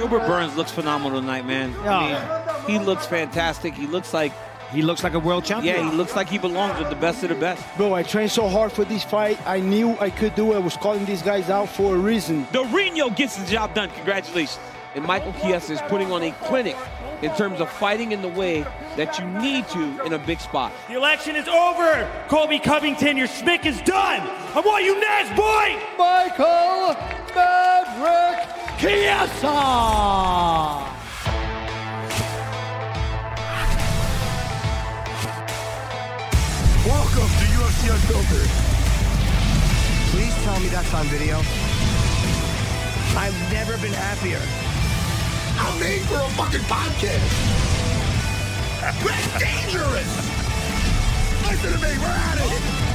Gilbert Burns looks phenomenal tonight, man. I mean, he looks fantastic. He looks like He looks like a world champion. yeah, he looks like he belongs with the best of the best. Bro, I trained so hard for this fight. I knew I could do it. I was calling these guys out for a reason. Durinho gets the job done. Congratulations. And Michael Chiesa is putting on a clinic in terms of fighting in the way that you need to in a big spot. The election is over. Colby Covington, your schmick is done. I want you next, boy. Michael Maverick Chiesa! Welcome to UFC Unfiltered. Please tell me that's on video. I've never been happier. I'm made for a fucking podcast. We're dangerous. Listen to me. We're at it.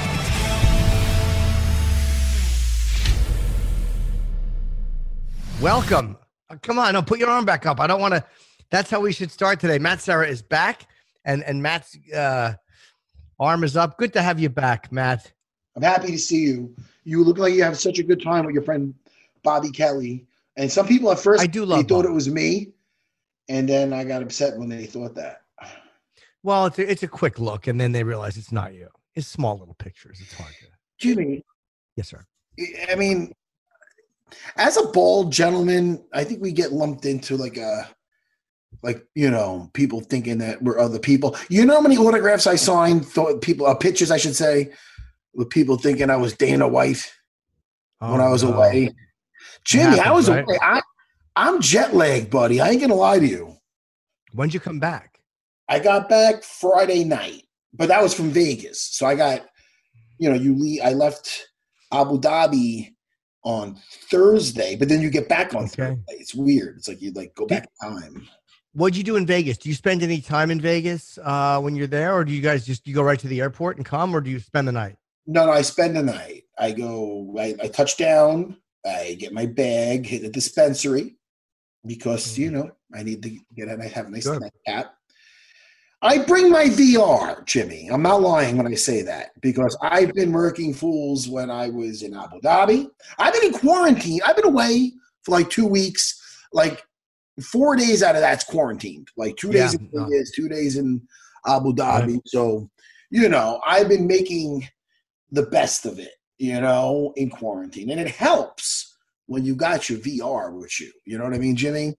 Welcome. Uh, Come on, no, put your arm back up. I don't want to. That's how we should start today. Matt Serra is back, and and Matt's uh, arm is up. Good to have you back, Matt. I'm happy to see you. You look like you have such a good time with your friend Bobby Kelly. And some people at first I do they love thought Bobby. it was me, and then I got upset when they thought that. Well, it's a, it's a quick look, and then they realize it's not you. It's small little pictures. It's hard to. Jimmy, Yes, sir. I mean, as a bald gentleman, I think we get lumped into like a, like you know, people thinking that we're other people. You know how many autographs I signed? Thought people, uh, pictures, I should say, with people thinking I was Dana White when I was Oh, no. away. Jimmy, I was right? away. I, I'm jet lagged, buddy. I ain't gonna lie to you. When'd you come back? I got back Friday night, but that was from Vegas. So I got, you know, you leave. I left Abu Dhabi on Thursday, but then you get back on Okay. Thursday. It's weird. It's like you like go back in time. What'd you do in Vegas? Do you spend any time in Vegas uh, when you're there, or do you guys just you go right to the airport and come, or do you spend the night? No, no, I spend the night. I go. I, I touch down. I get my bag, hit a dispensary because you know I need to get it. I have a nice nightcap. I bring my VR, Jimmy. I'm not lying when I say that because I've been working fools when I was in Abu Dhabi. I've been in quarantine. I've been away for like two weeks. Like four days out of that's quarantined. Like two days Yeah, in no. Vegas, two days in Abu Dhabi. So, you know, I've been making the best of it, you know, in quarantine. And it helps when you got your VR with you. You know what I mean, Jimmy?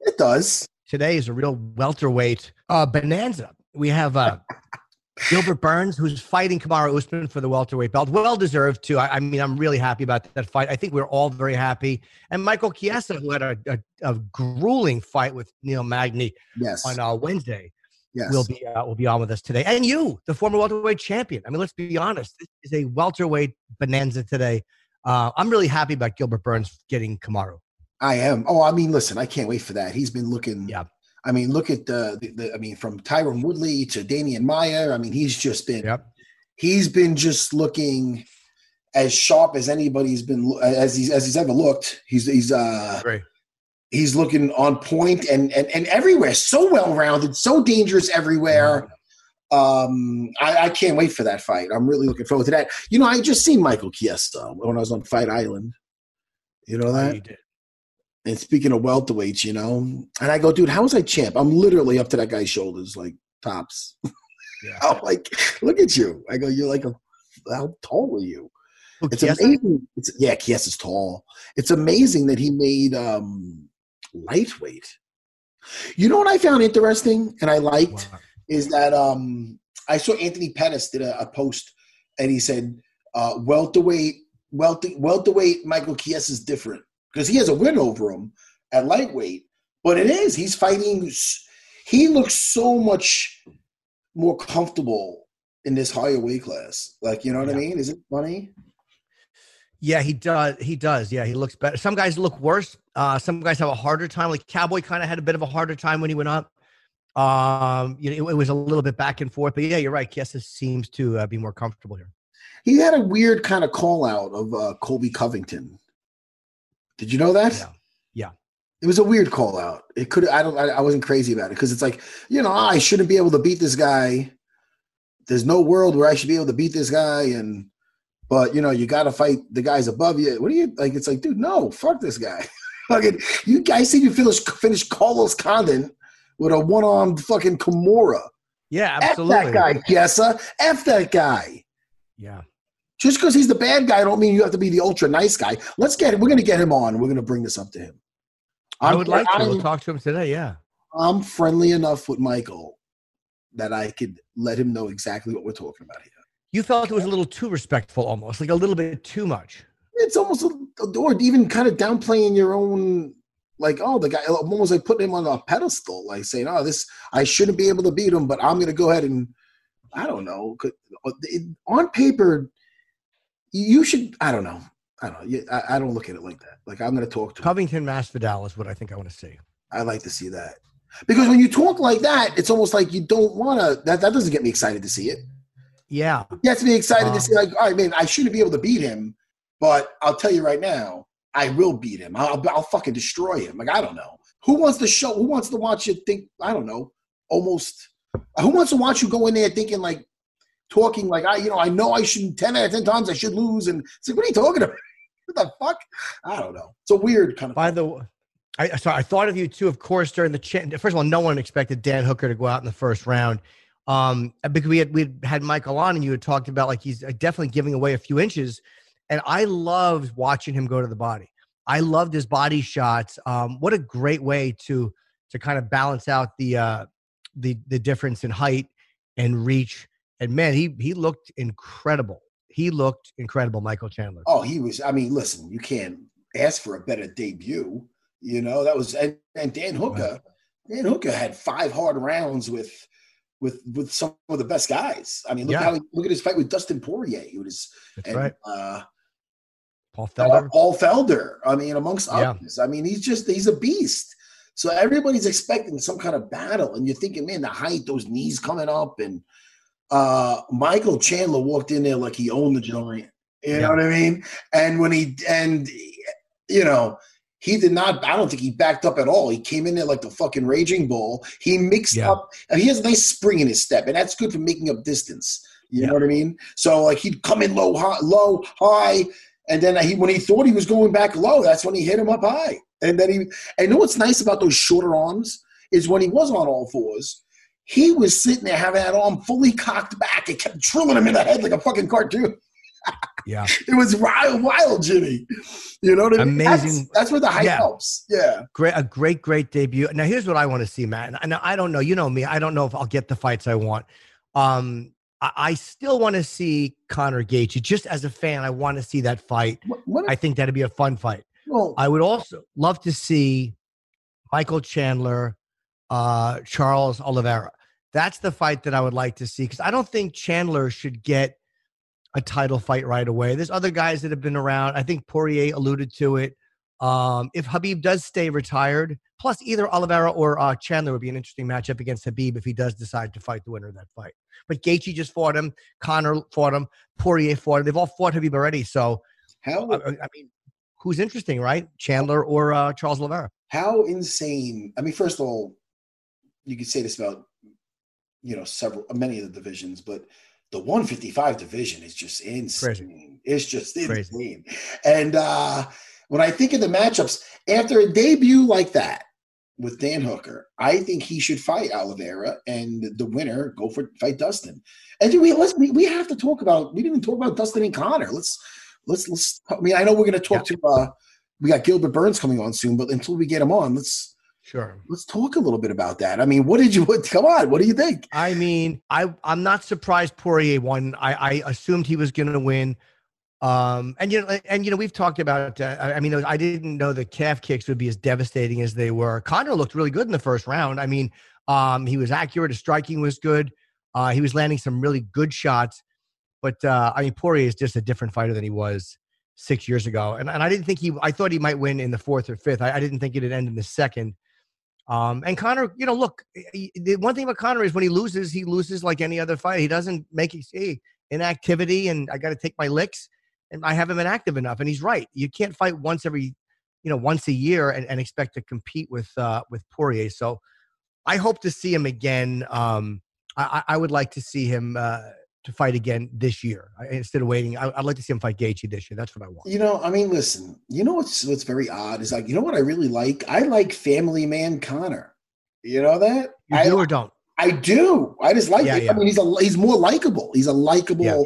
It does. Today is a real welterweight uh, bonanza. We have uh, Gilbert Burns, who's fighting Kamaru Usman for the welterweight belt. Well deserved, too. I, I mean, I'm really happy about that fight. I think we're all very happy. And Michael Chiesa, who had a, a, a grueling fight with Neil Magny Yes. on uh, Wednesday, yes. will be uh, will be on with us today. And you, the former welterweight champion. I mean, let's be honest. This is a welterweight bonanza today. Uh, I'm really happy about Gilbert Burns getting Kamaru. I am. Oh, I mean, listen, I can't wait for that. He's been looking. Yeah. I mean, look at the, the, the I mean, from Tyron Woodley to Demian Maia. I mean, he's just been. Yep. He's been just looking as sharp as anybody's been as he's as he's ever looked. He's he's uh Great. he's looking on point and and and everywhere. So well rounded, so dangerous everywhere. Um, I, I can't wait for that fight. I'm really looking forward to that. You know, I just seen Michael Chiesa when I was on Fight Island. You know that. And speaking of welterweights, you know, and I go, dude, how was I champ? I'm literally up to that guy's shoulders, like tops. Yeah. I'm like, look at you. I go, you're like a how tall are you? Who, It's Chiesa? amazing. It's yeah, Chiesa's tall. It's amazing that he made um lightweight. You know what I found interesting and I liked Wow. is that um I saw Anthony Pettis did a, a post and he said uh welterweight welter, welterweight Michael Chiesa is different because he has a win over him at lightweight, but it is he's fighting. He looks so much more comfortable in this higher weight class. Like you know what I mean? Is it funny? Yeah, he does. He does. Yeah, he looks better. Some guys look worse. Uh, some guys have a harder time. Like Cowboy kind of had a bit of a harder time when he went up. Um, you know, it, it was a little bit back and forth. But yeah, you're right. Chiesa seems to uh, be more comfortable here. He had a weird kind of call out of uh, Colby Covington. Did you know that? Yeah. Yeah. It was a weird call out. It could I don't I, I wasn't crazy about it because it's like, you know, ah, I shouldn't be able to beat this guy. There's no world where I should be able to beat this guy and but you know, you gotta fight the guys above you. What do you like? It's like, dude, no, fuck this guy. Fucking, you guys see you finish finish Carlos Condit with a one armed fucking Kimura. Yeah, absolutely. F that guy, Chiesa. F that guy. Yeah. Just because he's the bad guy, I don't mean you have to be the ultra nice guy. Let's get him. We're going to get him on. We're going to bring this up to him. I I'm- would like to. I'm- We'll talk to him today. Yeah. I'm friendly enough with Michael that I could let him know exactly what we're talking about here. You felt it was a little too respectful, almost like a little bit too much. It's almost, a, or even kind of downplaying your own, like, oh, the guy, almost like putting him on a pedestal, like saying, oh, this, I shouldn't be able to beat him, but I'm going to go ahead and, I don't know, uh, it- on paper, you should, I don't know. I don't know. I, I don't look at it like that. Like, I'm going to talk to. Covington Masvidal is what I think I want to see. I like to see that. Because when you talk like that, it's almost like you don't want to, that, that doesn't get me excited to see it. Yeah. You have to be excited Um, to see, like, all right, man, I shouldn't be able to beat him, but I'll tell you right now, I will beat him. I'll, I'll fucking destroy him. Like, I don't know. Who wants to show, who wants to watch you think, I don't know, almost, who wants to watch you go in there thinking like, talking like, I, you know, I know I shouldn't 10 out of 10 times I should lose. And it's like, what are you talking about? What the fuck? I don't know. It's a weird kind of. By the way, I sorry, I thought of you too, of course, during the. First of all, no one expected Dan Hooker to go out in the first round. Um, because we had we had had Michael on and you had talked about like he's uh, definitely giving away a few inches. And I loved watching him go to the body. I loved his body shots. Um, what a great way to to kind of balance out the uh the the difference in height and reach. And man, he he looked incredible. He looked incredible, Michael Chandler. Oh, he was. I mean, listen, you can't ask for a better debut. You know that was and, and Dan Hooker. Dan Hooker had five hard rounds with with with some of the best guys. I mean, look Yeah. how he, look at his fight with Dustin Poirier. He was That's and, right. uh, Paul uh, Felder. Paul Felder. I mean, amongst Yeah. others. I mean, he's just he's a beast. So everybody's expecting some kind of battle, and you're thinking, man, the height, those knees coming up, and uh Michael Chandler walked in there like he owned the joint. You Yeah. know what I mean? And when he and you know, he did not. I don't think he backed up at all. He came in there like the fucking raging bull. He mixed Yeah. up. He has a nice spring in his step, and that's good for making up distance. You Yeah. know what I mean? So like he'd come in low, high, low, high, and then he when he thought he was going back low, that's when he hit him up high. And then he. And you know what's nice about those shorter arms is when he was on all fours, he was sitting there having that arm fully cocked back. It kept drilling him in the head like a fucking cartoon. Yeah. It was wild, wild, Jimmy. You know what I mean? Amazing. That's, that's where the hype Yeah. helps. Yeah. great a great great debut now here's what i want to see matt and I, don't know you know me i don't know if i'll get the fights i want um i, I still want to see conor Gaethje. just as a fan i want to see that fight What, what i think that'd be a fun fight well, i would also love to see michael chandler uh charles oliveira that's the fight that i would like to see because i don't think chandler should get a title fight right away there's other guys that have been around i think poirier alluded to it um, if Khabib does stay retired, plus either Oliveira or uh, Chandler would be an interesting matchup against Khabib if he does decide to fight the winner of that fight. But Gaethje just fought him, Conor fought him, Poirier fought him. They've all fought Khabib already. So how I, I mean, who's interesting, right? Chandler or uh, Charles Oliveira? how insane? I mean, first of all, you could say this about you know several many of the divisions, but the 155 division is just insane. It's just Crazy. insane. And uh, when I think of the matchups after a debut like that with Dan Hooker, I think he should fight Oliveira, and the winner go for fight Dustin. And we let's we, we have to talk about we didn't even talk about Dustin and Conor. Let's let's let's. I mean, I know we're going to talk to. uh We got Gilbert Burns coming on soon, but until we get him on, let's Sure. let's talk a little bit about that. I mean, what did you? What, come on, what do you think? I mean, I I'm not surprised Poirier won. I, I assumed he was going to win. Um, and you know, and you know, we've talked about. Uh, I mean, I didn't know the calf kicks would be as devastating as they were. Conor looked really good in the first round. I mean, um, he was accurate. His striking was good. Uh, he was landing some really good shots. But uh, I mean, Poirier is just a different fighter than he was six years ago. And and I didn't think he. I thought he might win in the fourth or fifth. I, I didn't think it'd end in the second. Um, and Conor, you know, look, he- the one thing about Conor is when he loses, he loses like any other fight. He doesn't make it hey, inactivity, and I got to take my licks, and I haven't been active enough. And he's right. You can't fight once every, you know, once a year and, and expect to compete with uh, with Poirier. So I hope to see him again. Um, I I would like to see him uh, to fight again this year instead of waiting. I, I'd like to see him fight Gaethje this year. That's what I want. You know, I mean, listen. You know what's what's very odd is like, you know what I really like? I like Family Man Conor. You know that? You I, do or don't? I do. I just like Yeah, it. yeah. I mean, he's a he's more likable. He's a likable Yeah.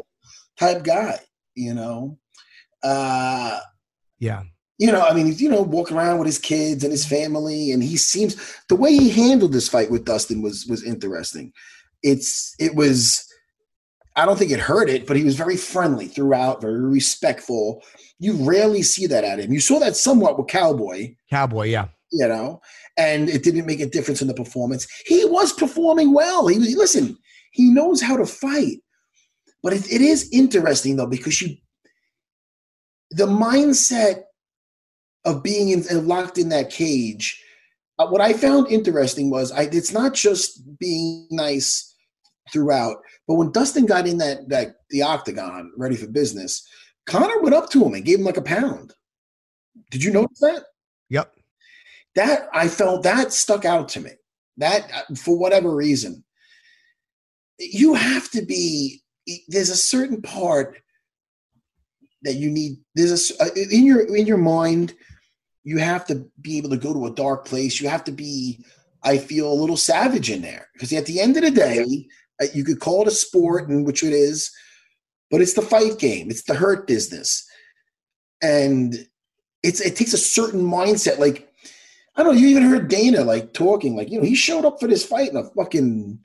type guy. You know, uh, Yeah. you know, I mean, he's you know walking around with his kids and his family, and he seems the way he handled this fight with Dustin was was interesting. It's it was. I don't think it hurt it, but he was very friendly throughout, very respectful. You rarely see that at him. You saw that somewhat with Cowboy, Cowboy. Yeah. you know, and it didn't make a difference in the performance. He was performing well. He was listen, he knows how to fight. But it, it is interesting though, because you the mindset of being in, uh, locked in that cage. Uh, what I found interesting was I it's not just being nice throughout, but when Dustin got in that that the octagon ready for business, Conor went up to him and gave him like a pound. Did you notice that? Yep. that I felt that stuck out to me. That for whatever reason, you have to be. There's a certain part that you need. There's a uh, in your in your mind. You have to be able to go to a dark place. You have to be. I feel a little savage in there because at the end of the day, Uh, you could call it a sport, and which it is, but it's the fight game. It's the hurt business, and it's it takes a certain mindset. Like I don't know. You even heard Dana like talking, like you know, he showed up for this fight in a fucking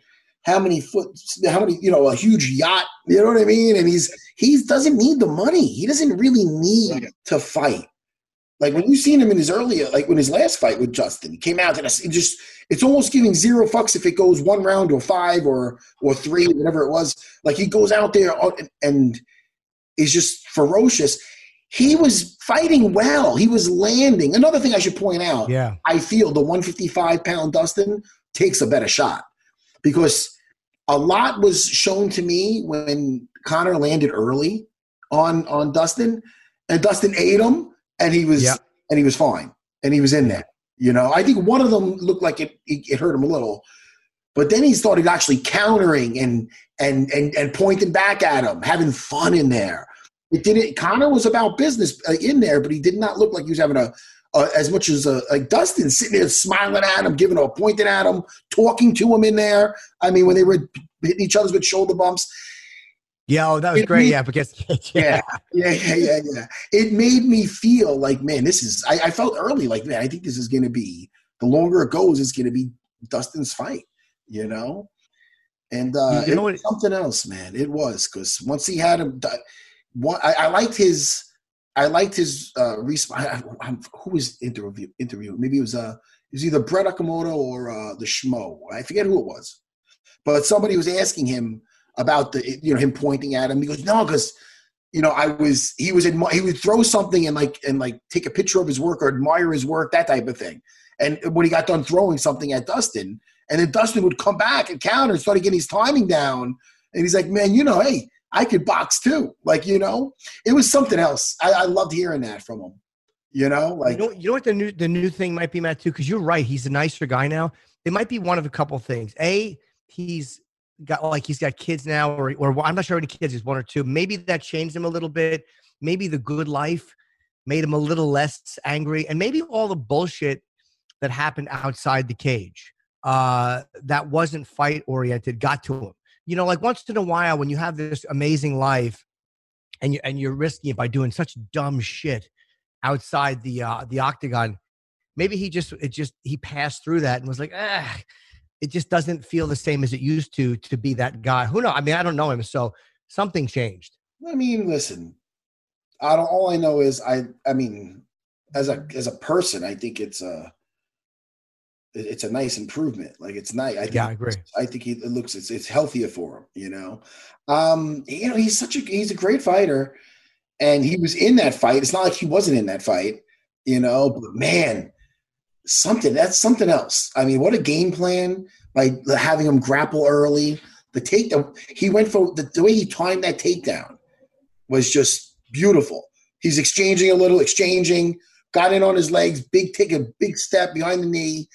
how many foot, how many you know, a huge yacht. You know what I mean? And he's he doesn't need the money. He doesn't really need to fight. Like when you seen him in his earlier, like when his last fight with Justin, he came out and it just it's almost giving zero fucks if it goes one round or five or or three, whatever it was. Like he goes out there and, is just ferocious. He was fighting well. He was landing. Another thing I should point out. Yeah. I feel the 155 pound Dustin takes a better shot because a lot was shown to me when Conor landed early on on Dustin, and Dustin ate him, and he was Yeah. and he was fine, and he was in there. You know, I think one of them looked like it it, it hurt him a little, but then he started actually countering and and and and pointing back at him, having fun in there. It didn't. Conor was about business uh, in there, but he did not look like he was having a, a as much as a, like Dustin sitting there smiling at him, giving a pointing at him, talking to him in there. I mean, when they were hitting each other with shoulder bumps. Yeah. Oh, that was It great. made- Yeah. Because Yeah, yeah, yeah, yeah, yeah. It made me feel like, man, this is. I, I felt early, like, man, I think this is going to be. The longer it goes, it's going to be Dustin's fight. You know, and uh, You know it was something else, man. It was because once he had him, one, I, I liked his. I liked his uh, resp- I, I, I'm, who was interview interview? Maybe it was uh, it was either Brett Okamoto or uh, the Schmo. I forget who it was, but somebody was asking him about the you know him pointing at him. He goes, no, because you know I was he was admi- he would throw something and like and like take a picture of his work or admire his work that type of thing. And when he got done throwing something at Dustin, and then Dustin would come back and counter and started getting his timing down. And he's like, man, you know, hey, I could box too. Like, you know, it was something else. I, I loved hearing that from him. You know, like you know, you know what the new the new thing might be, Matt, too, because you're right. He's a nicer guy now. It might be one of a couple things. A, he's got like he's got kids now, or or I'm not sure many kids. He's one or two. Maybe that changed him a little bit. Maybe the good life made him a little less angry, and maybe all the bullshit that happened outside the cage uh, that wasn't fight oriented got to him. You know, like once in a while when you have this amazing life, and you and you're risking it by doing such dumb shit outside the uh, the octagon. Maybe he just it just he passed through that and was like, ah, it just doesn't feel the same as it used to to be that guy. Who knows? I mean, I don't know him, so something changed. I mean, listen. I don't. All I know is I. I mean, as a as a person, I think it's a. It's a nice improvement. Like it's nice. I think, Yeah, I agree. I think he, it looks it's it's healthier for him. You know, um, you know he's such a he's a great fighter, and he was in that fight. It's not like he wasn't in that fight. You know, but man, something that's something else. I mean, what a game plan by having him grapple early. The take he went for the, the way he timed that takedown was just beautiful. He's exchanging a little, exchanging, got in on his legs, big take a big step behind the knee.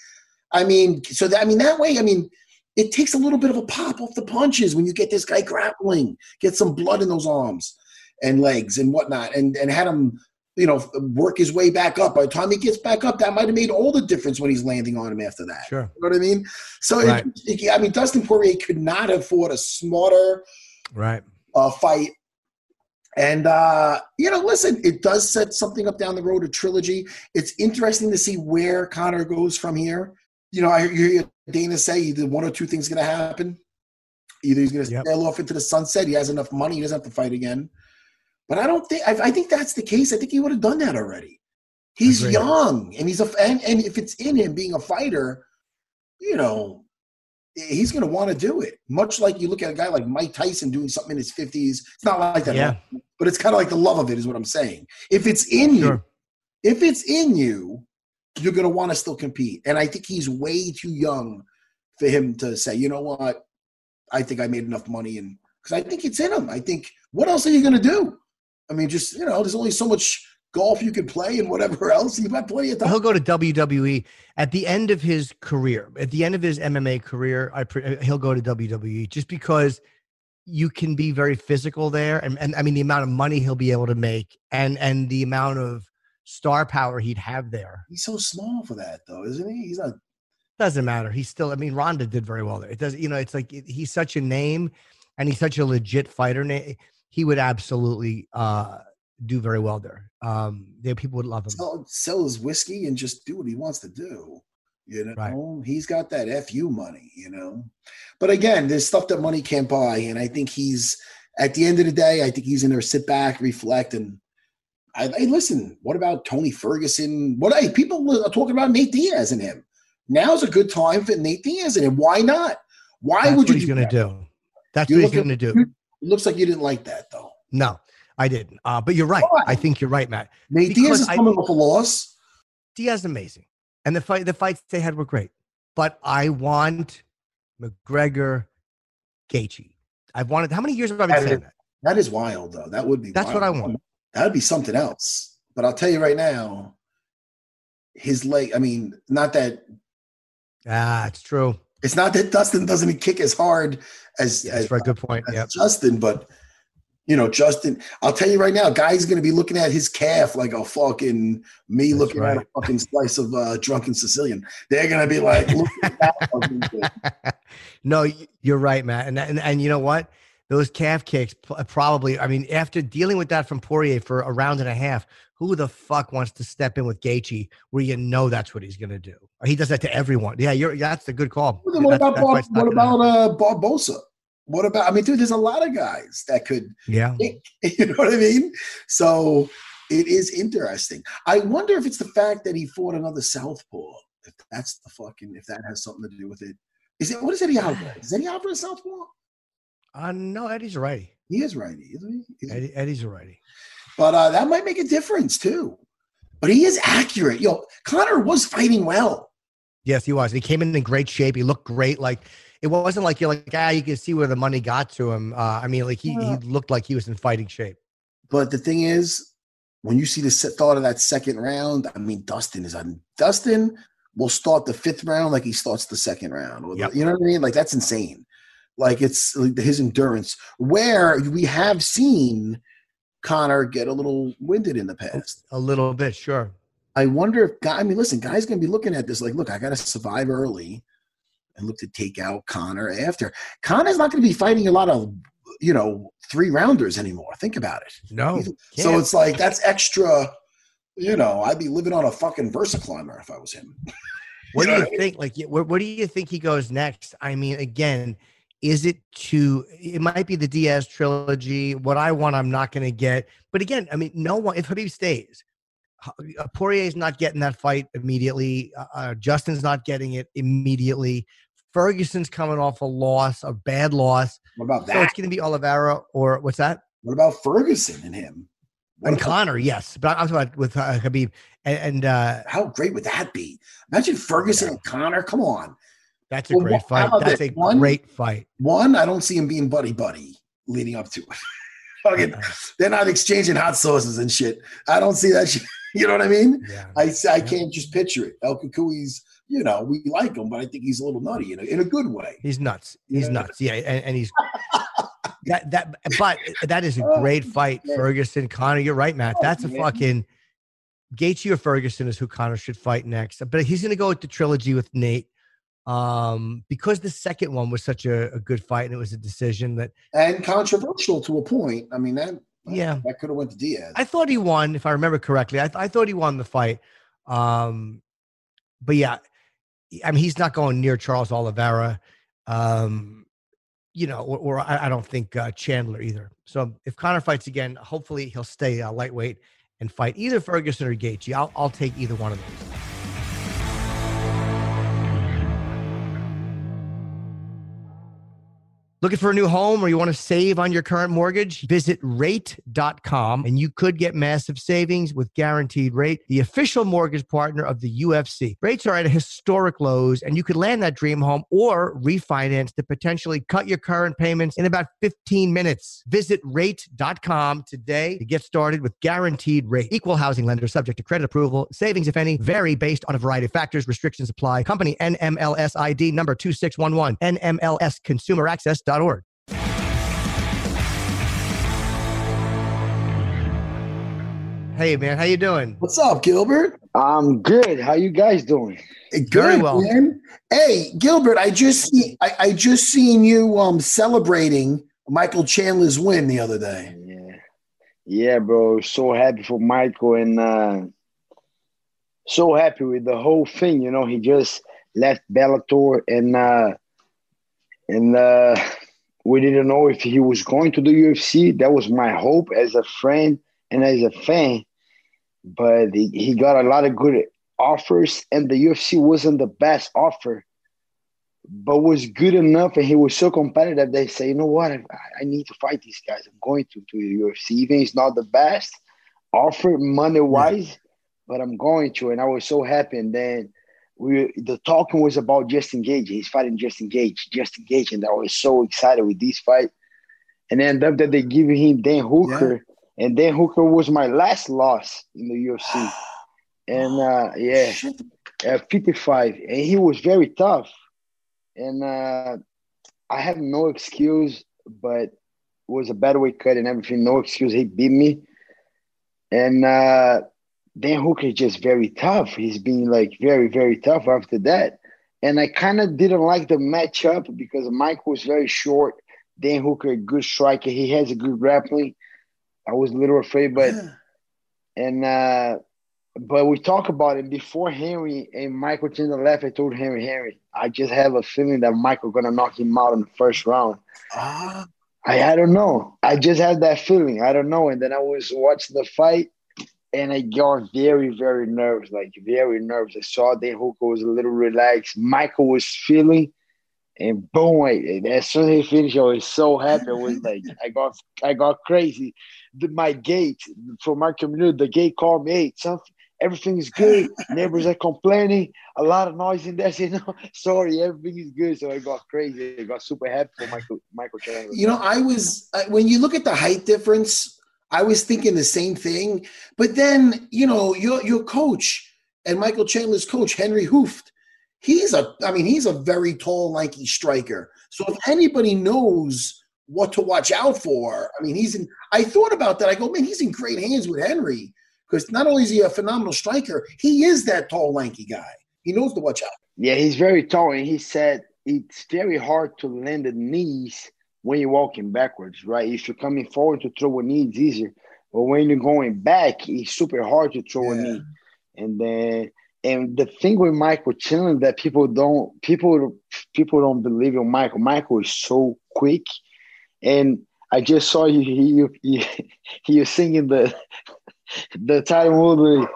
I mean, so that I mean that way, I mean, it takes a little bit of a pop off the punches when you get this guy grappling, get some blood in those arms and legs and whatnot, and and had him, you know, work his way back up. By the time he gets back up, that might have made all the difference when he's landing on him after that. Sure. You know what I mean? So, Right. it- I mean, Dustin Poirier could not have fought a smarter Right. uh, fight. And uh, you know, listen, it does set something up down the road, a trilogy. It's interesting to see where Conor goes from here. You know, I hear Dana say either one or two things going to happen. Either he's going to Yep. sail off into the sunset. He has enough money. He doesn't have to fight again. But I don't think. I, I think that's the case. I think he would have done that already. He's Agreed. young, and he's a and, and if it's in him being a fighter, you know, he's going to want to do it. Much like you look at a guy like Mike Tyson doing something in his fifties. It's not like that, Yeah. but it's kind of like the love of it, is what I'm saying. If it's in you, if it's in you, you're going to want to still compete. And I think he's way too young for him to say, you know what, I think I made enough money, and because I think it's in him. I think what else are you going to do? I mean, just you know, there's only so much golf you can play and whatever else. You've got plenty of time. He'll go to WWE at the end of his career. At the end of his MMA career, I pre- uh, he'll go to WWE just because you can be very physical there, and, and I mean the amount of money he'll be able to make, and and the amount of star power he'd have there. He's so small for that, though, isn't he? He's not. Doesn't matter. He's still. I mean, Ronda did very well there. It does. You know, it's like he's such a name, and he's such a legit fighter. na- He would absolutely uh do very well there. Um, there people would love him. Sell, sell his whiskey and just do what he wants to do. You know, Right. he's got that fu money. You know, but again, there's stuff that money can't buy, and I think he's at the end of the day, I think he's in there, sit back, reflect, and I, hey, listen. What about Tony Ferguson? What hey, people are talking about Nate Diaz and him. Now's a good time for Nate Diaz and him. Why not? Why That's would what you he's do going to do. That's what he's going to do. It looks like you didn't like that though. No, I didn't. Uh, but you're right. Why? I think you're right, Matt. Nate Diaz is I- coming off a loss. Diaz is amazing, and the fight, the fights they had were great. But I want McGregor, Gaethje. I've wanted. How many years have I been That saying is- that? That is wild, though. That would be. That's what I want. That'd be something else. But I'll tell you right now, his leg. I mean, not that Ah, it's true. It's not that Dustin doesn't kick as hard as, Yeah, as, a good point. Justin, but you know, Justin. I'll tell you right now, guys going to be looking at his calf like a fucking me That's looking at a fucking slice of uh, drunken Sicilian. They're going to be like, look at that fucking thing. no, you're right, Matt. And, and and you know what? Those calf kicks probably. I mean, after dealing with that from Poirier for a round and a half, who the fuck wants to step in with Gaethje where you know that's what he's going to do? He does that to everyone. Yeah, you're. That's a good call. What That's- about that's Bar- what about uh, Barbosa? What about? I mean, dude, there's a lot of guys that could yeah? You know what I mean? So it is interesting. I wonder if it's the fact that he fought another southpaw. If that's the fucking, if that has something to do with it. Is it what is Eddie Alvarez? Is Eddie Alvarez southpaw? Uh, no, Eddie's a righty. He is righty, isn't he? Is he? Eddie, Eddie's a righty. But uh, that might make a difference too. But he is accurate. Yo, Conor was fighting well. Yes, he was. He came in in great shape. He looked great. Like it wasn't like you're like ah, you can see where the money got to him. Uh, I mean, like he, he looked like he was in fighting shape. But the thing is, when you see the thought of that second round, I mean, Dustin is on. Dustin will start the fifth round like he starts the second round. Or Yep. You know what I mean? Like that's insane. Like it's like his endurance. Where we have seen Conor get a little winded in the oh, past. A little bit, sure. I wonder if guy. I mean, listen, guys gonna be looking at this like, look, I got to survive early, and look to take out Conor after. Conor's not going to be fighting a lot of, you know, three rounders anymore. Think about it. No, So it's like that's extra. You know, I'd be living on a fucking Versa climber if I was him. What do you think? Like, where, where do you think he goes next? I mean, again, is it to? It might be the Diaz trilogy. What I want, I'm not going to get. But again, I mean, no one. If Khabib stays, uh, Poirier's not getting that fight immediately. Uh, uh, Justin's not getting it immediately. Ferguson's coming off a loss, a bad loss. What about So that? it's going to be Oliveira or what's that? What about Ferguson and him? What And about- Conor, yes. But I'm talking about with uh, Khabib and, and uh, how great would that be? Imagine Ferguson and Conor. Come on. That's a Well, great fight. That's a One- great fight. One, I don't see him being buddy buddy leading up to it. Fucking, uh-uh. they're not exchanging hot sauces and shit. I don't see that shit. You know what I mean? Yeah. I I can't just picture it. El Cucuy's, you know, we like him, but I think he's a little nutty in a, in a good way. He's nuts. He's Yeah. nuts. Yeah, and, and he's that that. But that is a Oh, great fight. Ferguson Conor. You're right, Matt. Oh, That's a fucking Gaethje or Ferguson is who Conor should fight next. But he's going to go with the trilogy with Nate, um, because the second one was such a, a good fight and it was a decision that And controversial to a point. I mean that Yeah. that could have went to Diaz. I thought he won, if I remember correctly. I, th- I thought he won the fight. Um, but yeah, I mean, he's not going near Charles Oliveira. Um, you know, or, or I, I don't think uh, Chandler either. So if Conor fights again, hopefully he'll stay uh, lightweight and fight either Ferguson or Gaethje. I'll, I'll take either one of those. Looking for a new home or you want to save on your current mortgage? Visit rate.com and you could get massive savings with Guaranteed Rate, the official mortgage partner of the UFC. Rates are at historic lows and you could land that dream home or refinance to potentially cut your current payments in about 15 minutes. Visit rate.com today to get started with Guaranteed Rate. Equal housing lender subject to credit approval. Savings, if any, vary based on a variety of factors. Restrictions apply. Company NMLS ID number 2611, NMLSconsumeraccess.org. Hey man, how you doing? What's up, Gilbert? I'm good. How you guys doing? Good, Very well. man. Hey, Gilbert, I just see, I, I just seen you um celebrating Michael Chandler's win the other day. Yeah, yeah, bro. So happy for Michael and uh, so happy with the whole thing. You know, he just left Bellator and uh, and uh, we didn't know if he was going to the UFC. That was my hope as a friend and as a fan. But he, he got a lot of good offers, and the UFC wasn't the best offer. but was good enough and he was so competitive they say you know what I, I need to fight these guys i'm going to to the ufc even it's not the best offer money wise but i'm going to and i was so happy and then we the talking was about justin gaethje he's fighting justin gaethje justin gaethje and i was so excited with this fight and then that they give him dan hooker and dan hooker was my last loss in the ufc and uh yeah at 55 and he was very tough and uh, I have no excuse, but it was a bad weight cut and everything. No excuse. He beat me, and uh, Dan Hooker is just very tough. He's been like very, very tough after that. And I kind of didn't like the matchup because Mike was very short. Dan Hooker, a good striker. He has a good grappling. I was a little afraid, but and uh, but we talk about it before Henry and Michael Chandler left. I told Henry, Henry, I just have a feeling that Michael gonna knock him out in the first round. Ah, I, I don't know. I just had that feeling. I don't know. And then I was watching the fight and I got very, very nervous, like very nervous. I saw Dan Hooker was a little relaxed. Michael was feeling and boom, I, as soon as he finished, I was so happy. I was like, I got I got crazy. The, my gate from my community, the gate called me, hey, something everything is good. Neighbors are complaining, a lot of noise in there. Said, no, sorry, everything is good. So I got crazy. I got super happy for Michael Michael Chandler. you know, I was when you look at the height difference, I was thinking the same thing. But then, you know, your your coach and Michael Chandler's coach, Henry Hooft, he's a I mean, he's a very tall, lanky striker. So if anybody knows what to watch out for, I mean, he's in I thought about that. I go, man, he's in great hands with Henry. Because not only is he a phenomenal striker, he is that tall, lanky guy. He knows to watch out. Yeah, he's very tall, and he said it's very hard to land the knees when you're walking backwards, right? If you're coming forward to throw a knee, it's easier. But when you're going back, it's super hard to throw a knee. And then, and the thing with Michael Chandler that people don't people people don't believe in Michael. Michael is so quick, and I just saw you you you you singing the the title movie,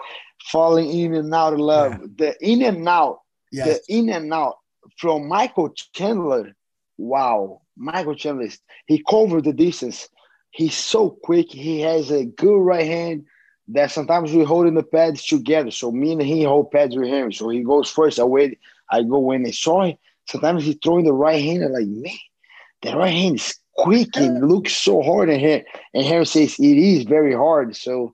falling in and out of love. The in and out Yes. the in and out from Michael Chandler. Wow, Michael Chandler, he covered the distance. He's so quick. He has a good right hand that sometimes we holding the pads together. So me and he hold pads with him. So he goes first. I wait. I go in and saw him. Sometimes he throwing the right hand. I'm like, man, the right hand is quick and looks so hard. And here, and Harry says it is very hard. So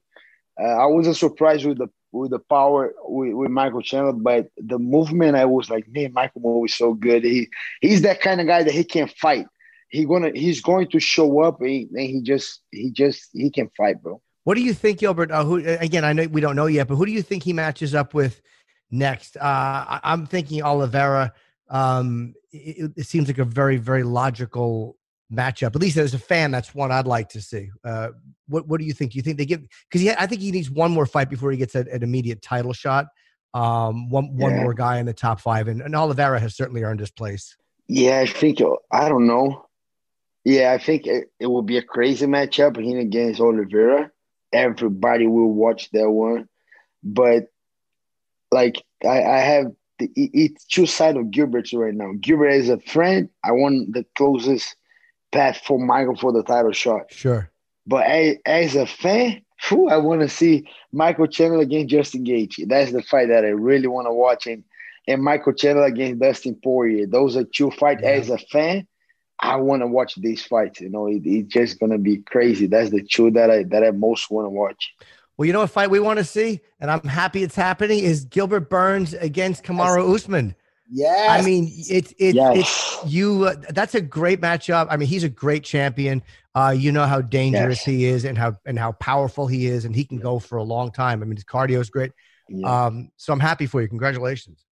uh, I wasn't surprised with the with the power with, with Michael Chandler, but the movement, I was like, man, Michael Moore is so good. He he's that kind of guy that he can fight. He gonna he's going to show up and he, and he just he just he can fight, bro. What do you think, Gilbert? Uh, who again? I know we don't know yet, but who do you think he matches up with next? Uh, I, I'm thinking Oliveira. Um, it, it seems like a very very logical matchup. At least as a fan, that's one I'd like to see. Uh, what What do you think? Do you think they give? Because I think he needs one more fight before he gets a, an immediate title shot. Um, one one Yeah. more guy in the top five, and, and Oliveira has certainly earned his place. Yeah, I think I don't know. Yeah, I think it, it will be a crazy matchup. Him against Oliveira. Everybody will watch that one, but like I, I have the it- it's two sides of Gilbert right now. Gilbert is a friend. I want the closest path for Michael for the title shot. Sure. But as, as a fan, whew, I want to see Michael Chandler against Justin Gaethje. That's the fight that I really want to watch. And, and Michael Chandler against Dustin Poirier. Those are two fights. Yeah. As a fan, I want to watch these fights. You know, it, it's just gonna be crazy. That's the two that I that I most want to watch. Well, you know what fight we want to see, and I'm happy it's happening. Is Gilbert Burns against Kamaru Usman? Yeah, I mean, it's it's Yes. it's you. Uh, that's a great matchup. I mean, he's a great champion. Uh, you know how dangerous Yes. he is, and how and how powerful he is, and he can go for a long time. I mean, his cardio is great. Yeah. Um, so I'm happy for you. Congratulations.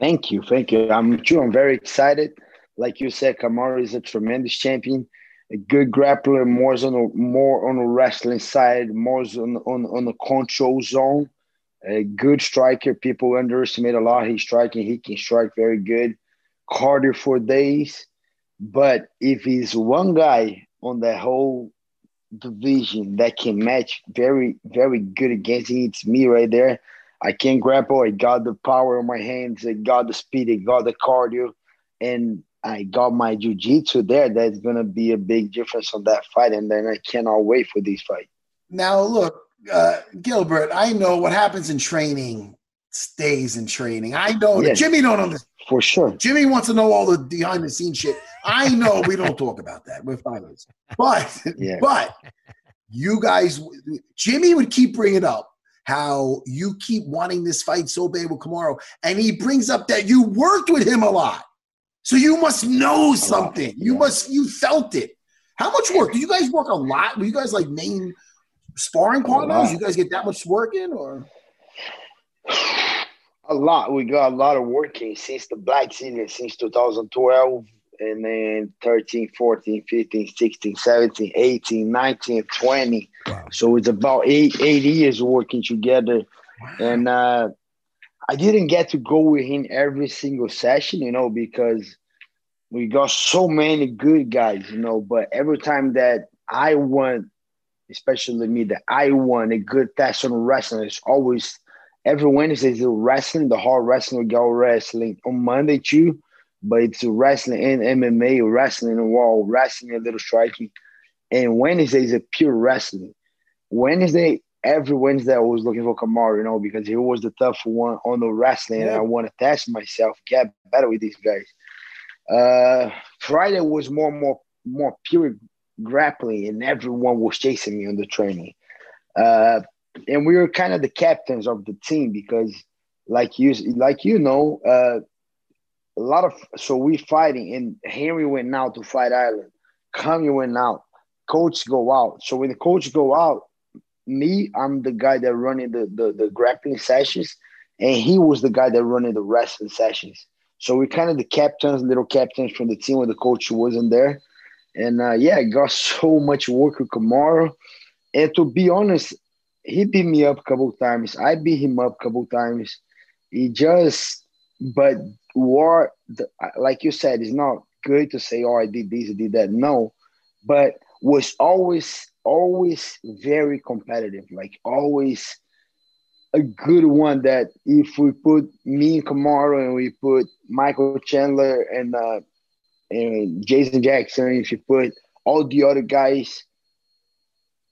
Thank you, thank you. I'm too. I'm very excited. Like you said, Kamaru is a tremendous champion, a good grappler, more on the more on the wrestling side, more on on on the control zone. A good striker. People underestimate a lot. his striking. He can strike very good. Cardio for days. But if he's one guy on the whole division that can match very, very good against it, it's me right there. I can grapple. I got the power in my hands. I got the speed. I got the cardio, and I got my jujitsu there. That's gonna be a big difference on that fight. And then I cannot wait for this fight. Now, look, uh, Gilbert, I know what happens in training stays in training. I know Yes. Jimmy don't understand. For sure. Jimmy wants to know all the behind the scenes shit. I know we don't talk about that. We're fighters. But, Yeah. but you guys, Jimmy would keep bringing up how you keep wanting this fight so bad with Kamaru. And he brings up that you worked with him a lot. So you must know something. You must, you felt it. How much work? Do you guys work a lot? Were you guys like main sparring partners? You guys get that much work in or? A lot. We got a lot of working since the Blackzilians, since 2012, and then 13, 14, 15, 16, 17, 18, 19, 20. Wow. So it's about eight, eight years working together. And uh, I didn't get to go with him every single session, you know, because we got so many good guys, you know. But every time that I won, especially me, that I won a good test on wrestling, it's always every Wednesday is wrestling, the hard wrestling, go wrestling on Monday too. But it's wrestling and MMA, wrestling and wall, wrestling a little striking. And Wednesday is a pure wrestling. Wednesday, every Wednesday, I was looking for Kamaru, you know, because he was the tough one on the wrestling, and I want to test myself, get better with these guys. Uh, Friday was more, more, more pure grappling, and everyone was chasing me on the training. Uh, and we were kind of the captains of the team because, like you, like you know, uh, a lot of so we fighting, and Henry went out to Fight Island. Kami went out. Coach go out. So when the coach go out, me, I'm the guy that running the, the the grappling sessions, and he was the guy that running the wrestling sessions. So we kind of the captains, little captains from the team when the coach wasn't there. And uh, yeah, I got so much work with Kamaru. And to be honest, he beat me up a couple times. I beat him up a couple times. He just, but war, like you said, it's not good to say, oh, I did this, I did that. No, but was always, always very competitive. Like always a good one that if we put me and Kamaru and we put Michael Chandler and uh, and Jason Jackson, if you put all the other guys,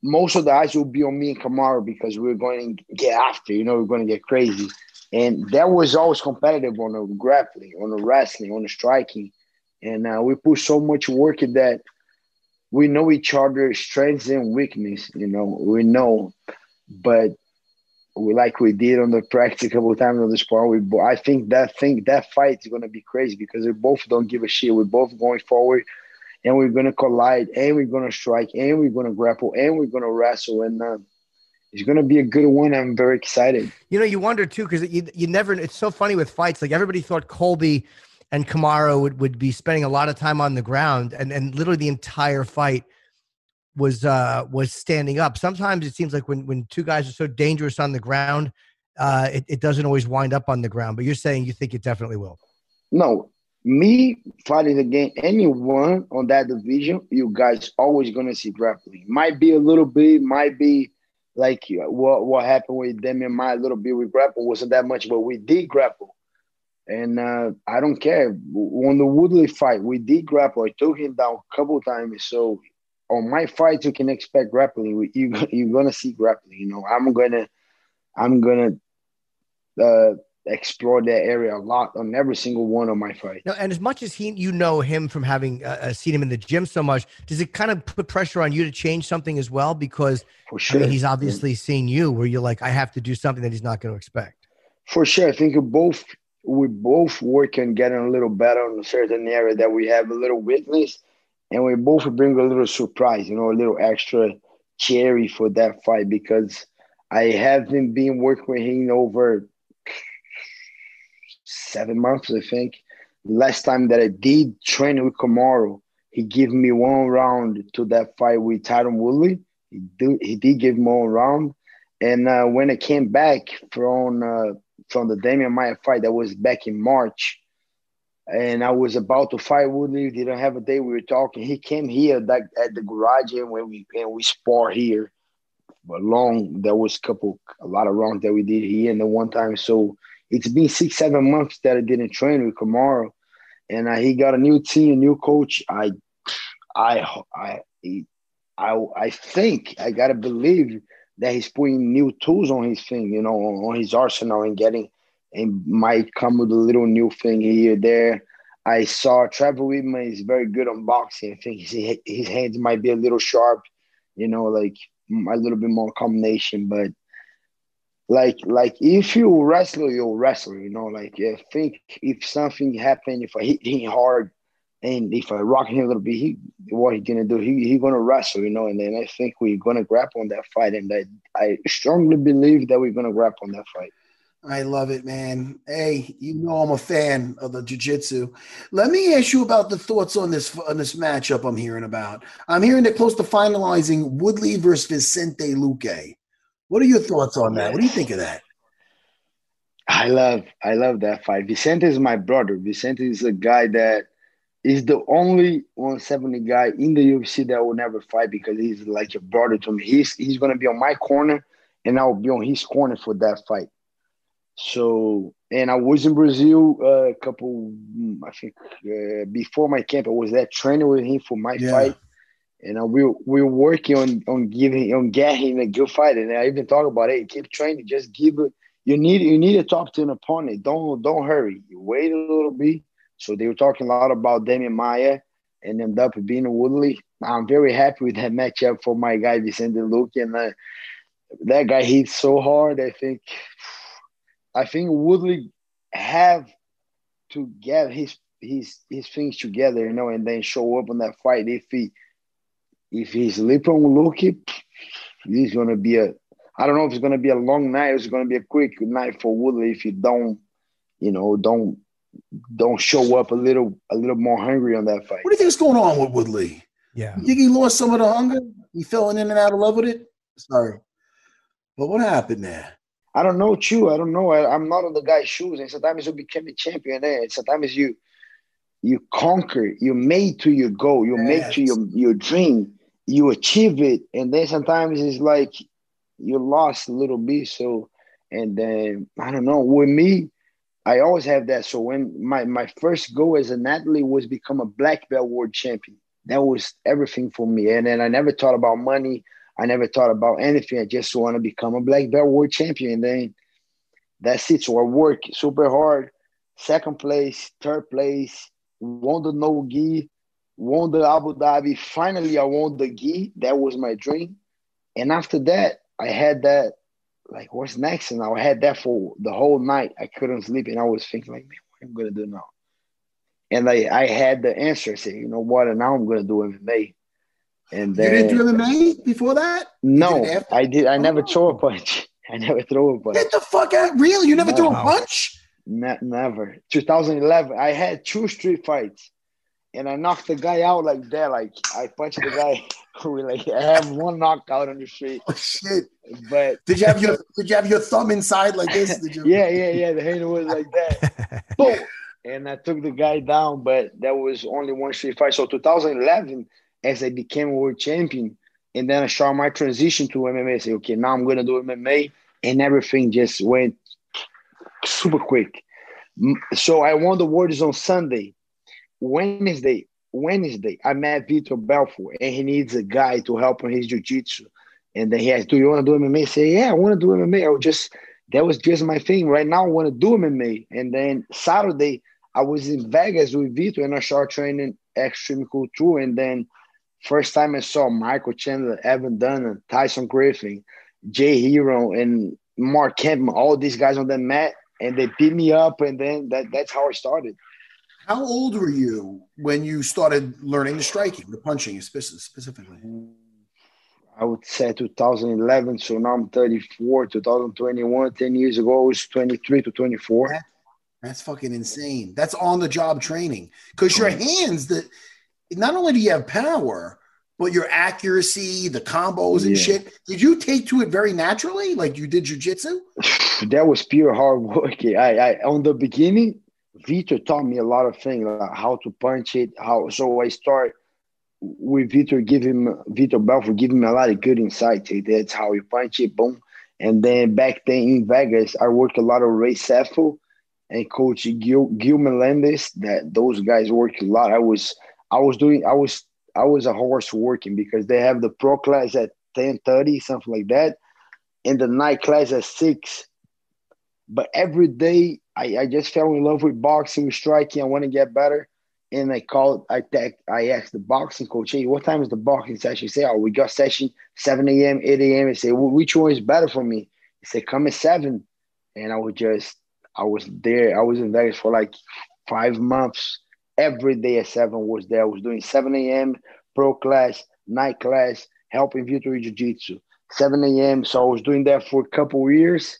most of the eyes will be on me and Kamaru because we're going to get after, you know, we're going to get crazy. And that was always competitive on the grappling, on the wrestling, on the striking. And uh, we put so much work in that we know each other's strengths and weakness, you know, we know. But we like we did on the practice a couple of times on the spot. We, I think that thing that fight is gonna be crazy because we both don't give a shit. We're both going forward, and we're gonna collide, and we're gonna strike, and we're gonna grapple, and we're gonna wrestle, and uh, it's gonna be a good one. I'm very excited. You know, you wonder too because you you never. It's so funny with fights. Like everybody thought Colby and Kamaru would, would be spending a lot of time on the ground, and and literally the entire fight was uh was standing up. Sometimes it seems like when when two guys are so dangerous on the ground, uh, it, it doesn't always wind up on the ground. But you're saying you think it definitely will. No, me fighting against anyone on that division, you guys always gonna see grappling. Might be a little bit, might be like what what happened with them and my little bit with grapple wasn't that much, but we did grapple. And uh, I don't care. On the Woodley fight, we did grapple. I took him down a couple times. So on my fights, you can expect grappling. You you're gonna see grappling. You know, I'm gonna I'm gonna uh, explore that area a lot on every single one of my fights. No, and as much as he, you know him from having uh, uh, seen him in the gym so much, does it kind of put pressure on you to change something as well? Because for sure, I mean, he's obviously yeah. seen you where you're like, I have to do something that he's not going to expect. For sure, I think you both we both work on getting a little better in a certain area that we have a little weakness and we both bring a little surprise, you know, a little extra cherry for that fight because I haven't been working with him over seven months, I think. Last time that I did train with Kamaru, he gave me one round to that fight with Tyron Woodley. He, do, he did give me one round. And uh, when I came back from uh, from the Demian Maia fight, that was back in March, and I was about to fight Woodley. Didn't have a day. We were talking. He came here at the garage and when we and we spar here. But long there was a couple a lot of rounds that we did here and the one time. So it's been six seven months that I didn't train with Kamaru, and uh, he got a new team, a new coach. I I I I I think I gotta believe that he's putting new tools on his thing, you know, on his arsenal and getting and might come with a little new thing here there. I saw Trevor Wittman is very good on boxing. I think his, his hands might be a little sharp, you know, like a little bit more combination. But like like if you wrestle, you'll wrestle, you know. Like I think if something happened, if I hit him hard, and if I rock him a little bit, he what he gonna do? He he gonna wrestle, you know. And then I think we're gonna grapple on that fight, and I I strongly believe that we're gonna grapple on that fight. I love it, man. Hey, you know I'm a fan of the jiu-jitsu. Let me ask you about the thoughts on this on this matchup I'm hearing about. I'm hearing they're close to finalizing Woodley versus Vicente Luque. What are your thoughts on that? What do you think of that? I love I love that fight. Vicente is my brother. Vicente is a guy that is the only 170 guy in the UFC that will never fight because he's like a brother to me. He's he's gonna be on my corner and I'll be on his corner for that fight. So, and I was in Brazil uh, a couple, I think, uh, before my camp. I was there training with him for my yeah. fight, and uh, we we were working on on giving on getting a good fight. And I even talk about it. Keep training. Just give it. You need you need to talk to an opponent. Don't don't hurry. You wait a little bit. So they were talking a lot about Demian Maia and end up being Woodley. I'm very happy with that matchup for my guy Vicente Luque, and uh, that guy hits so hard. I think I think Woodley have to get his his his things together, you know, and then show up on that fight. If he if he's sleeping on Luque, he's gonna be a I don't know if it's gonna be a long night it's gonna be a quick night for Woodley if you don't, you know, don't don't show up a little a little more hungry on that fight. What do you think is going on with Woodley? Yeah. You think he lost some of the hunger? He fell in and out of love with it? Sorry. But what happened there? I don't know, Chew. I don't know. I, am not on the guy's shoes, and sometimes you become a champion, and sometimes you you conquer, you made to your goal, you yes. make to your your dream, you achieve it, and then sometimes it's like you lost a little bit. So, and then I don't know. With me, I always have that. So when my my first goal as an athlete was become a black belt world champion, that was everything for me. And then I never thought about money. I never thought about anything. I just want to become a black belt world champion. And then that's it. So I work super hard. Second place, third place, won the no gi, won the Abu Dhabi. Finally, I won the gi. That was my dream. And after that, I had that like, what's next? And I had that for the whole night. I couldn't sleep, and I was thinking, like, man, what am I gonna do now? And I, I had the answer. I said, you know what? And now I'm gonna do MMA. And then, you didn't do MMA before that? No, did I did. I never oh. throw a punch. I never throw a punch. Get the fuck out! Really? You never no. threw a punch? Ne- never. 2011, I had two street fights, and I knocked the guy out like that. Like I punched the guy. like I have one knockout on the street. Oh shit! But did you have your did you have your thumb inside like this? You- yeah, yeah, yeah. The hand was like that. Boom! And I took the guy down, but that was only one street fight. So 2011, as I became world champion, and then I started my transition to MMA. I say, okay, now I'm gonna do MMA, and everything just went super quick. So I won the Warriors on Sunday. Wednesday, Wednesday, I met Vitor Belfort, and he needs a guy to help on his jiu-jitsu. And then he asked, "Do you want to do MMA?" I say, "Yeah, I want to do MMA." I was just that was just my thing. Right now, I want to do MMA. And then Saturday, I was in Vegas with Vitor, and I started training Xtreme Couture. And then first time I saw Michael Chandler, Evan Dunham, Tyson Griffin, Jay Hieron, and Mark Kempman, all these guys on the mat and they beat me up, and then that that's how I started. How old were you when you started learning the striking, the punching specifically? I would say 2011. So now I'm 34. 2021, 10 years ago, I was 23 to 24. That, that's fucking insane. That's on the job training because your hands that not only do you have power, but your accuracy, the combos and yeah. shit. Did you take to it very naturally, like you did jujitsu? that was pure hard work. I, I on the beginning, Vitor taught me a lot of things, like how to punch it, how. So I start with Vitor, him Vitor Belfort, give him a lot of good insight. That's how you punch it, boom. And then back then in Vegas, I worked a lot of Ray Sefo and Coach Gil, Gil Melendez. That those guys worked a lot. I was I was doing I was I was a horse working because they have the pro class at 10:30, something like that, and the night class at six. But every day I, I just fell in love with boxing, with striking. I want to get better. And I called, I tech, I asked the boxing coach, hey, what time is the boxing session? He said, oh, we got session 7 a.m., 8 a.m. I said, well, which one is better for me? He said, come at 7. And I was just, I was there. I was in Vegas for like five months every day at 7 was there. I was doing 7 a.m. pro class, night class, helping Vitor Jiu-Jitsu. 7 a.m. So I was doing that for a couple years.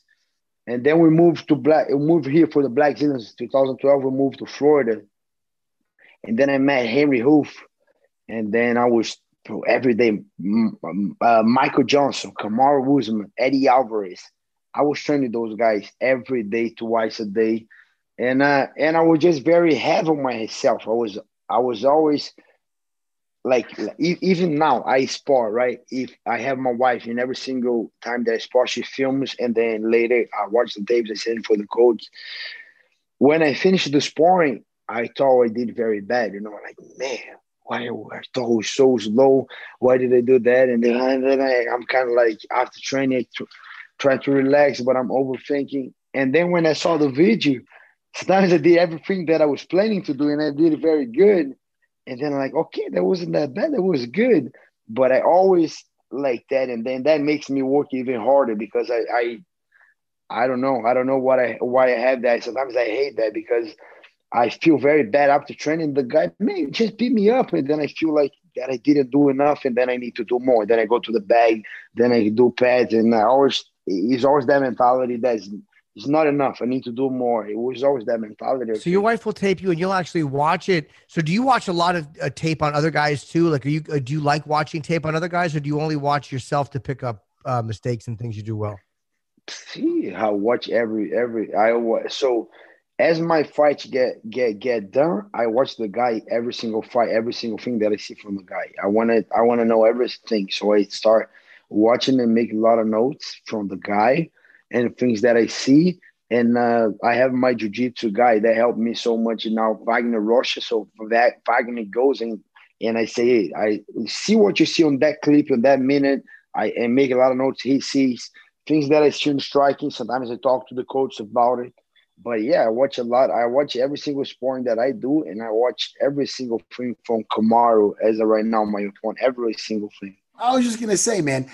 And then we moved to Black, we moved here for the Blackzilians 2012. We moved to Florida. And then I met Henri Hooft. And then I was every day, uh, Michael Johnson, Kamaru Usman, Eddie Alvarez. I was training those guys every day, twice a day and uh, and I was just very heavy on myself. I was I was always like even now I spar right. If I have my wife, and every single time that I spar, she films, and then later I watch the tapes I send for the coach. When I finished the sparring, I thought I did very bad. You know, like man, why I thought so slow. Why did I do that? And then, and then I, am kind of like after training, to, try to relax, but I'm overthinking. And then when I saw the video, sometimes I did everything that I was planning to do, and I did very good. And then like, okay, that wasn't that bad. That was good. But I always like that, and then that makes me work even harder because I, I, I don't know. I don't know what I why I have that. Sometimes I hate that because I feel very bad after training. The guy, man, just beat me up, and then I feel like that I didn't do enough, and then I need to do more. Then I go to the bag, then I do pads, and I always it's always that mentality that's it's not enough. I need to do more. It was always that mentality. So your wife will tape you, and you'll actually watch it. So do you watch a lot of uh, tape on other guys too? Like, are you uh, do you like watching tape on other guys, or do you only watch yourself to pick up uh, mistakes and things you do well? See, I watch every every. I so as my fights get get get done, I watch the guy every single fight, every single thing that I see from the guy. I want to I want to know everything, so I start watching and make a lot of notes from the guy and things that I see. And uh, I have my jiu-jitsu guy that helped me so much now, Wagner Rocha. So that Wagner goes and and I say, hey, I see what you see on that clip in that minute. I and make a lot of notes. He sees things that I see in striking. Sometimes I talk to the coach about it. But yeah, I watch a lot. I watch every single sport that I do, and I watch every single thing from Kamaru as of right now, my opponent, every single thing. I was just gonna say, man,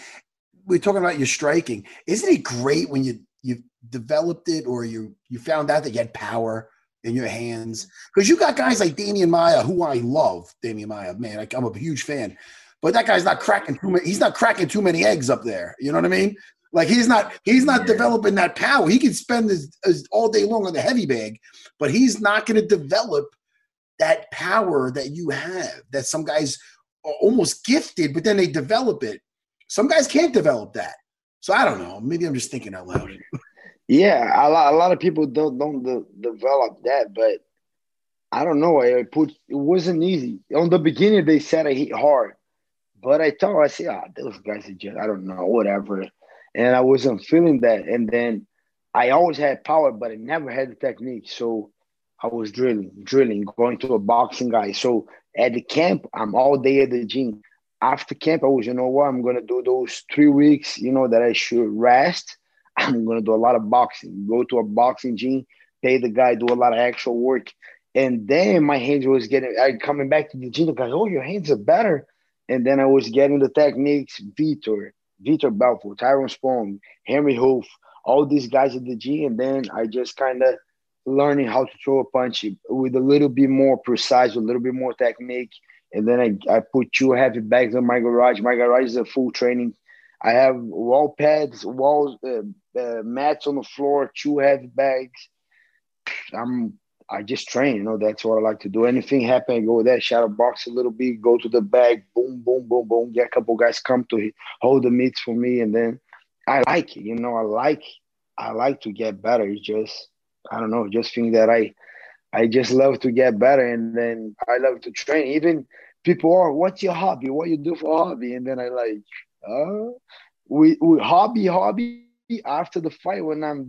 we're talking about your striking. Isn't it great when you you developed it or you you found out that you had power in your hands? Because you got guys like Demian Maia, who I love. Demian Maia, man, I'm a huge fan. But that guy's not cracking too many. He's not cracking too many eggs up there. You know what I mean? Like he's not he's not yeah. developing that power. He can spend his, his, all day long on the heavy bag, but he's not going to develop that power that you have. That some guys are almost gifted, but then they develop it. Some guys can't develop that. So I don't know. Maybe I'm just thinking out loud. yeah, a lot, a lot of people don't don't de- develop that, but I don't know. It put it wasn't easy. On the beginning, they said I hit hard, but I thought I said, ah, oh, those guys are just I don't know, whatever and I wasn't feeling that. And then I always had power, but I never had the technique. So I was drilling, drilling, going to a boxing guy. So at the camp, I'm all day at the gym. After camp, I was, you know what, I'm gonna do those three weeks, you know, that I should rest. I'm gonna do a lot of boxing, go to a boxing gym, pay the guy, do a lot of actual work. And then my hands was getting I coming back to the gym, the guys, oh, your hands are better. And then I was getting the techniques, Vitor, Vitor Belfort, Tyrone Spong, Henri Hooft, all these guys at the gym. and then I just kind of learning how to throw a punch with a little bit more precise, a little bit more technique. And then I, I put two heavy bags on my garage. My garage is a full training. I have wall pads, walls, uh, uh, mats on the floor, two heavy bags. I'm I just train, you know, that's what I like to do. Anything happen, I go there, shadow box a little bit, go to the bag, boom, boom, boom, boom, get a couple guys come to hold the meats for me. And then I like it, you know, I like, I like to get better. It's just, I don't know, just think that I, I just love to get better. And then I love to train. Even people are, what's your hobby? What you do for hobby? And then I like, uh, we, we hobby, hobby after the fight when I'm done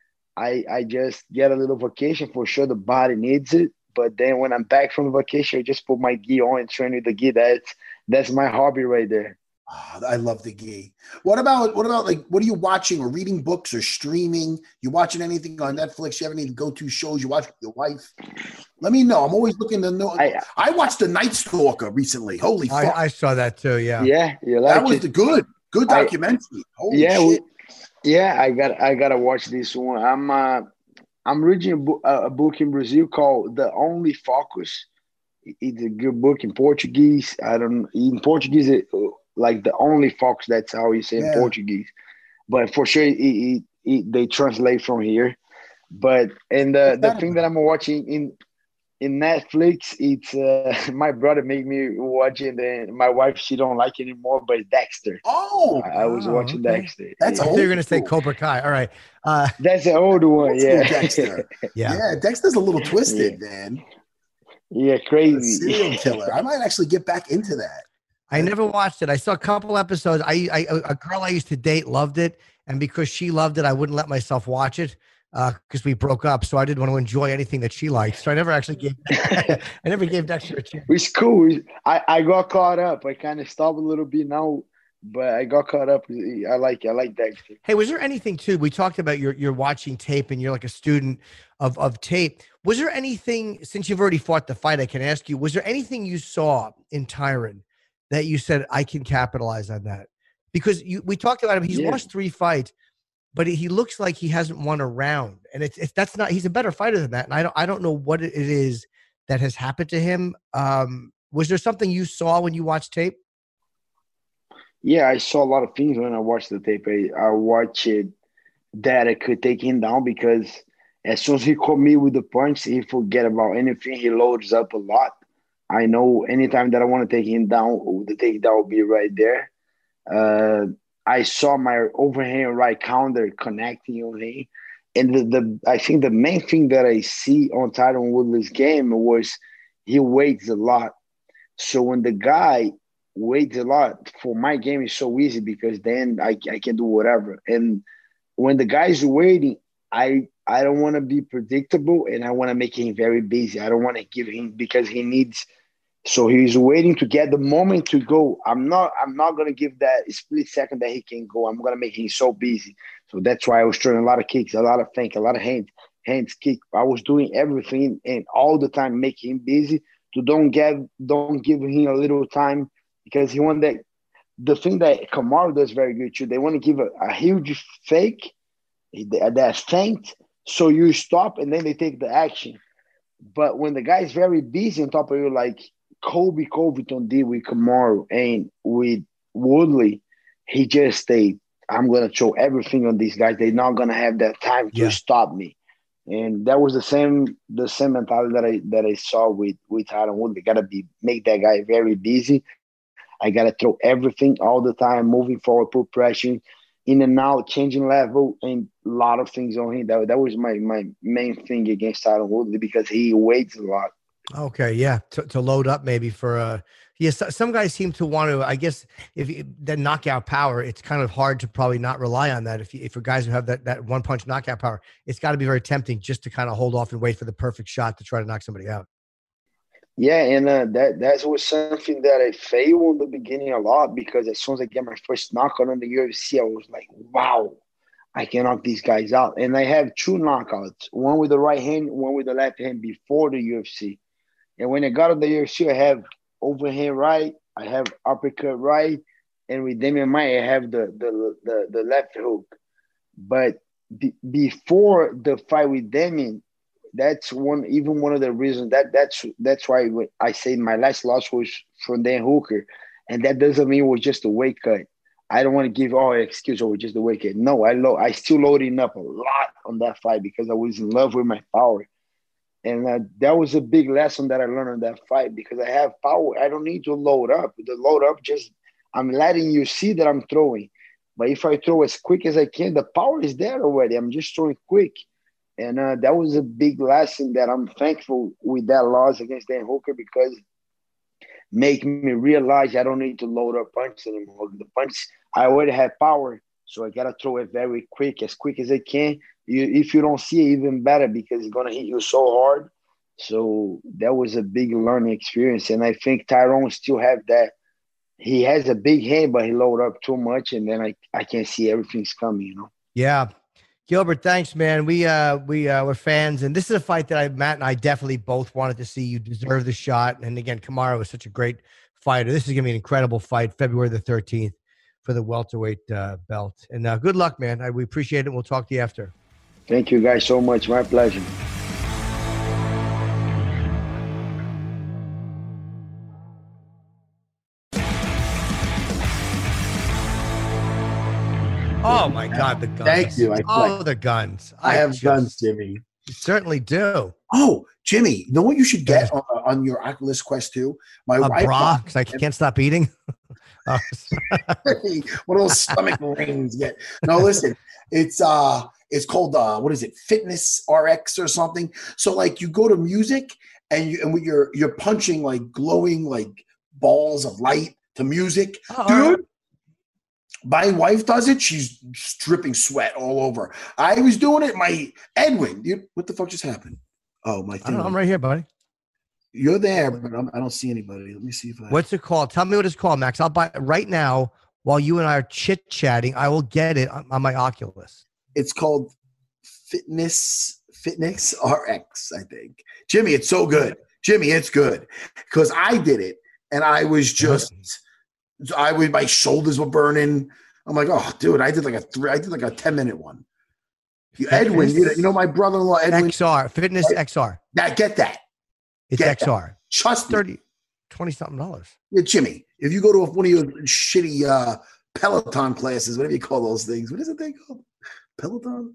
I I just get a little vacation for sure. The body needs it. But then when I'm back from vacation, I just put my gi on and train with the gi. That's that's my hobby right there. Oh, I love the gi. What about what about like what are you watching or reading books or streaming? You watching anything on Netflix? You have any go-to shows you watch with your wife? Let me know. I'm always looking to know. I, I watched The Night Stalker recently. Holy fuck! I, I saw that too. Yeah, yeah, like that was it. the good good documentary. I, Holy yeah, shit. Yeah, I got I gotta watch this one. I'm uh, I'm reading a, bo- a book in Brazil called The Only Focus. It's a good book in Portuguese. I don't in Portuguese it, like the only fox. That's how you say yeah. in Portuguese. But for sure, it, it, it, they translate from here. But and the the thing that I'm watching in in Netflix, it's uh, my brother made me watch it, and my wife she don't like it anymore. But Dexter. Oh, I, I was oh, watching okay. Dexter. That's yeah. you're gonna say Cobra Kai. All right, uh, that's an older one. Yeah, Dexter. yeah, yeah. Dexter's a little twisted, yeah. man. Yeah, crazy serial killer. I might actually get back into that. I never watched it. I saw a couple episodes. I, I a girl I used to date loved it, and because she loved it, I wouldn't let myself watch it because uh, we broke up. So I didn't want to enjoy anything that she liked. So I never actually gave. I never gave Dexter a chance. It's cool. I, I got caught up. I kind of stopped a little bit now, but I got caught up. I like I like Dexter. Hey, was there anything too? We talked about you're you're watching tape and you're like a student of of tape. Was there anything since you've already fought the fight? I can ask you. Was there anything you saw in Tyron that you said I can capitalize on that? Because you we talked about him. He's yeah. lost three fights but he looks like he hasn't won a round, and it's, it's that's not. He's a better fighter than that, and I don't I don't know what it is that has happened to him. Um, was there something you saw when you watched tape? Yeah, I saw a lot of things when I watched the tape. I, I watched it that I could take him down because as soon as he caught me with the punch, he forget about anything. He loads up a lot. I know anytime that I want to take him down, the takedown will be right there. Uh, I saw my overhand right counter connecting on him. And the, the I think the main thing that I see on Tyron Woodley's game was he waits a lot. So when the guy waits a lot for my game is so easy because then I, I can do whatever. And when the guy's waiting, I I don't want to be predictable and I want to make him very busy. I don't want to give him because he needs – so he's waiting to get the moment to go. I'm not. I'm not gonna give that split second that he can go. I'm gonna make him so busy. So that's why I was throwing a lot of kicks, a lot of think, a lot of hands, hands kick. I was doing everything and all the time making him busy to don't get, don't give him a little time because he want that the thing that Kamaru does very good too, they want to give a, a huge fake, that feint, so you stop and then they take the action. But when the guy is very busy on top of you, like Colby Covington did with Kamaru and with Woodley, he just stayed. I'm gonna throw everything on these guys. They're not gonna have that time to Yeah. stop me. And that was the same the same mentality that I that I saw with with Tyron Woodley. Gotta be make that guy very busy. I gotta throw everything all the time, moving forward, put pressure in and out, changing level, and a lot of things on him. That, that was my my main thing against Tyron Woodley because he waits a lot. Okay, yeah, to, to load up maybe for uh yes, some guys seem to want to. I guess if you, the knockout power, it's kind of hard to probably not rely on that. If you, if for guys who have that that one punch knockout power, it's got to be very tempting just to kind of hold off and wait for the perfect shot to try to knock somebody out. Yeah, and uh, that that was something that I failed in the beginning a lot because as soon as I get my first knockout on the UFC, I was like, wow, I can knock these guys out. And I have two knockouts, one with the right hand, one with the left hand before the UFC. And when I got on the UFC, I have overhand right, I have uppercut right, and with Maia, I have the the the, the left hook. But be, before the fight with Damian, that's one even one of the reasons that that's that's why I say my last loss was from Dan Hooker, and that doesn't mean it was just a weight cut. I don't want to give all excuse or oh, just a weight cut. No, I lo- I still loading up a lot on that fight because I was in love with my power, and uh, that was a big lesson that I learned on that fight because I have power. I don't need to load up. The load up just I'm letting you see that I'm throwing, but if I throw as quick as I can, the power is there already. I'm just throwing quick. And uh, that was a big lesson that I'm thankful with that loss against Dan Hooker because make me realize I don't need to load up punches anymore. The punch I already have power, so I gotta throw it very quick, as quick as I can. You, if you don't see it, even better because it's gonna hit you so hard. So that was a big learning experience, and I think Tyron still have that. He has a big hand, but he load up too much, and then I, I can't see everything's coming. You know. Yeah. Gilbert, thanks, man. We uh we uh we're fans, and this is a fight that I Matt and I definitely both wanted to see. You deserve the shot, and again, Kamaru was such a great fighter. This is gonna be an incredible fight, February the thirteenth, for the welterweight uh, belt. And uh, good luck, man. I, we appreciate it. We'll talk to you after. Thank you guys so much. My pleasure. Oh my God, the guns! Thank you. I oh, flex. the guns! I have just- guns, Jimmy. You certainly do. Oh, Jimmy, you know what you should get on, on your Oculus Quest 2? My A wife bra, because I can't stop eating. One of those stomach rings. Get no, listen. It's uh, it's called uh, what is it? Fitness RX or something. So like you go to music and you and you're you're punching like glowing like balls of light to music, Oh, right. dude. My wife does it. She's dripping sweat all over. I was doing it. My Edwin, you, what the fuck just happened? Oh, my thing. I'm right here, buddy. You're there, but I'm, I don't see anybody. Let me see if I. What's it called? Tell me what it's called, Max. I'll buy it right now while you and I are chit chatting. I will get it on, on my Oculus. It's called Fitness Fitness RX, I think. Jimmy, it's so good. Jimmy, it's good because I did it and I was uh-huh. just, I was my shoulders were burning. I'm like, oh, dude, I did like a three, I did like a ten minute one. You, Edwin, you know, you know my brother-in-law Edwin. XR, Fitness XR. That get that. It's Get that. XR. Trust me. 30, 20 something dollars. Yeah, Jimmy, if you go to one of your shitty uh, Peloton classes, whatever you call those things, what is it they call? Peloton?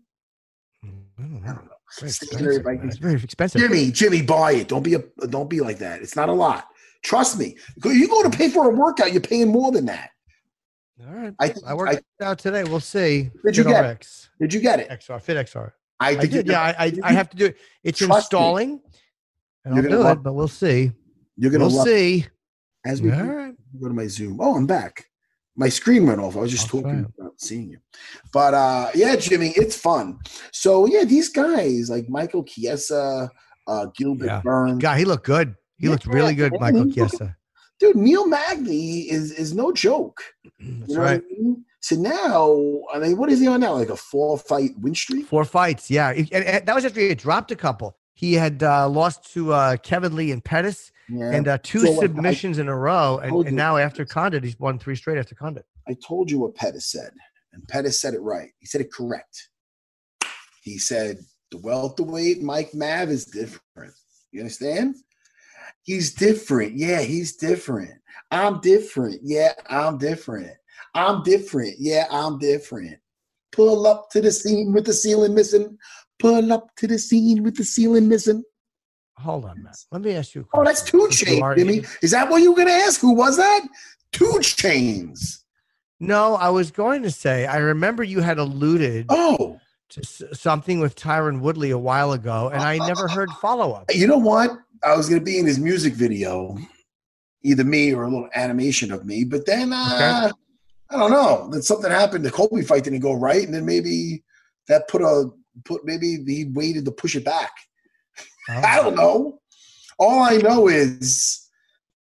I don't I know. don't know. Very Stationary expensive, bike. It's very expensive. Jimmy, Jimmy, buy it. Don't be a don't be like that. It's not a lot. Trust me. You go to pay for a workout, you're paying more than that. All right. I think I worked it out today. We'll see. Did you get it? Did you get it? XR, Fit XR. I, I did. Yeah, I, I, I have to do it. It's Trust me. And You're I'll do love it, but we'll see. You're gonna We'll love see. as we right. go to my Zoom. Oh, I'm back. My screen went off. I was just I'll talking try about seeing you. But uh yeah, Jimmy, it's fun. So yeah, these guys like Michael Chiesa, uh Gilbert Yeah. Burns. God, he looked good. He Yeah, looked really good, man, Michael Chiesa. Dude, Neil Magny is is no joke. That's You know right. what I mean? So now, I mean, what is he on now? Like a four fight win streak? Four fights. Yeah. And, and that was after he dropped a couple. He had uh, lost to uh, Kevin Lee and Pettis, Yeah. and uh, two So, like, I- submissions in a row. And, and now after Condit, he's won three straight after Condit. I told you what Pettis said, and Pettis said it right. He said it correct. He said the welterweight Mike Mav is different. You understand? He's different. Yeah, he's different. I'm different. Yeah, I'm different. I'm different. Yeah, I'm different. Pull up to the scene with the ceiling missing. Pull up to the scene with the ceiling missing. Hold on, Matt. Let me ask you. A question. Oh, that's 2 Chainz, Jimmy. Is that what you were gonna ask? Who was that? 2 Chainz. No, I was going to say. I remember you had alluded Oh, to s- something with Tyron Woodley a while ago, and I never heard follow up. you know what? I was gonna be in his music video, either me or a little animation of me, but then uh, I don't know. Then something happened. The Colby fight didn't go right, and then maybe that put a put maybe he waited to push it back. I don't know. All I know is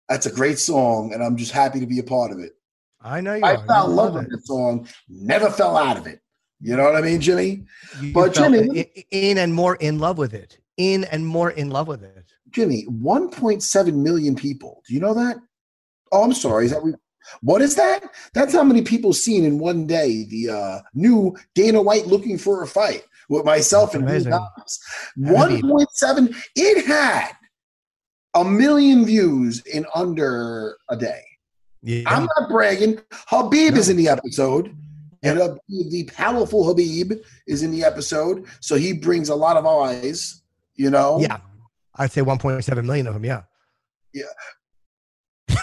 that's a great song, and I'm just happy to be a part of it. I know you. I are. fell in love with it. that song, never fell out of it. You know what I mean, Jimmy? You But Jimmy- in and more in love with it. In and more in love with it. Jimmy, 1.7 million people. Do you know that? Oh, I'm sorry. Is that we, what is that? That's how many people seen in one day the uh, new Dana White looking for a fight with myself That's and amazing. Lee Dobbs. 1.7. It had a million views in under a day. Yeah. I'm not bragging. Khabib is in the episode. And uh, the powerful Khabib is in the episode. So he brings a lot of eyes, you know? yeah. I'd say 1.7 million of them. Yeah.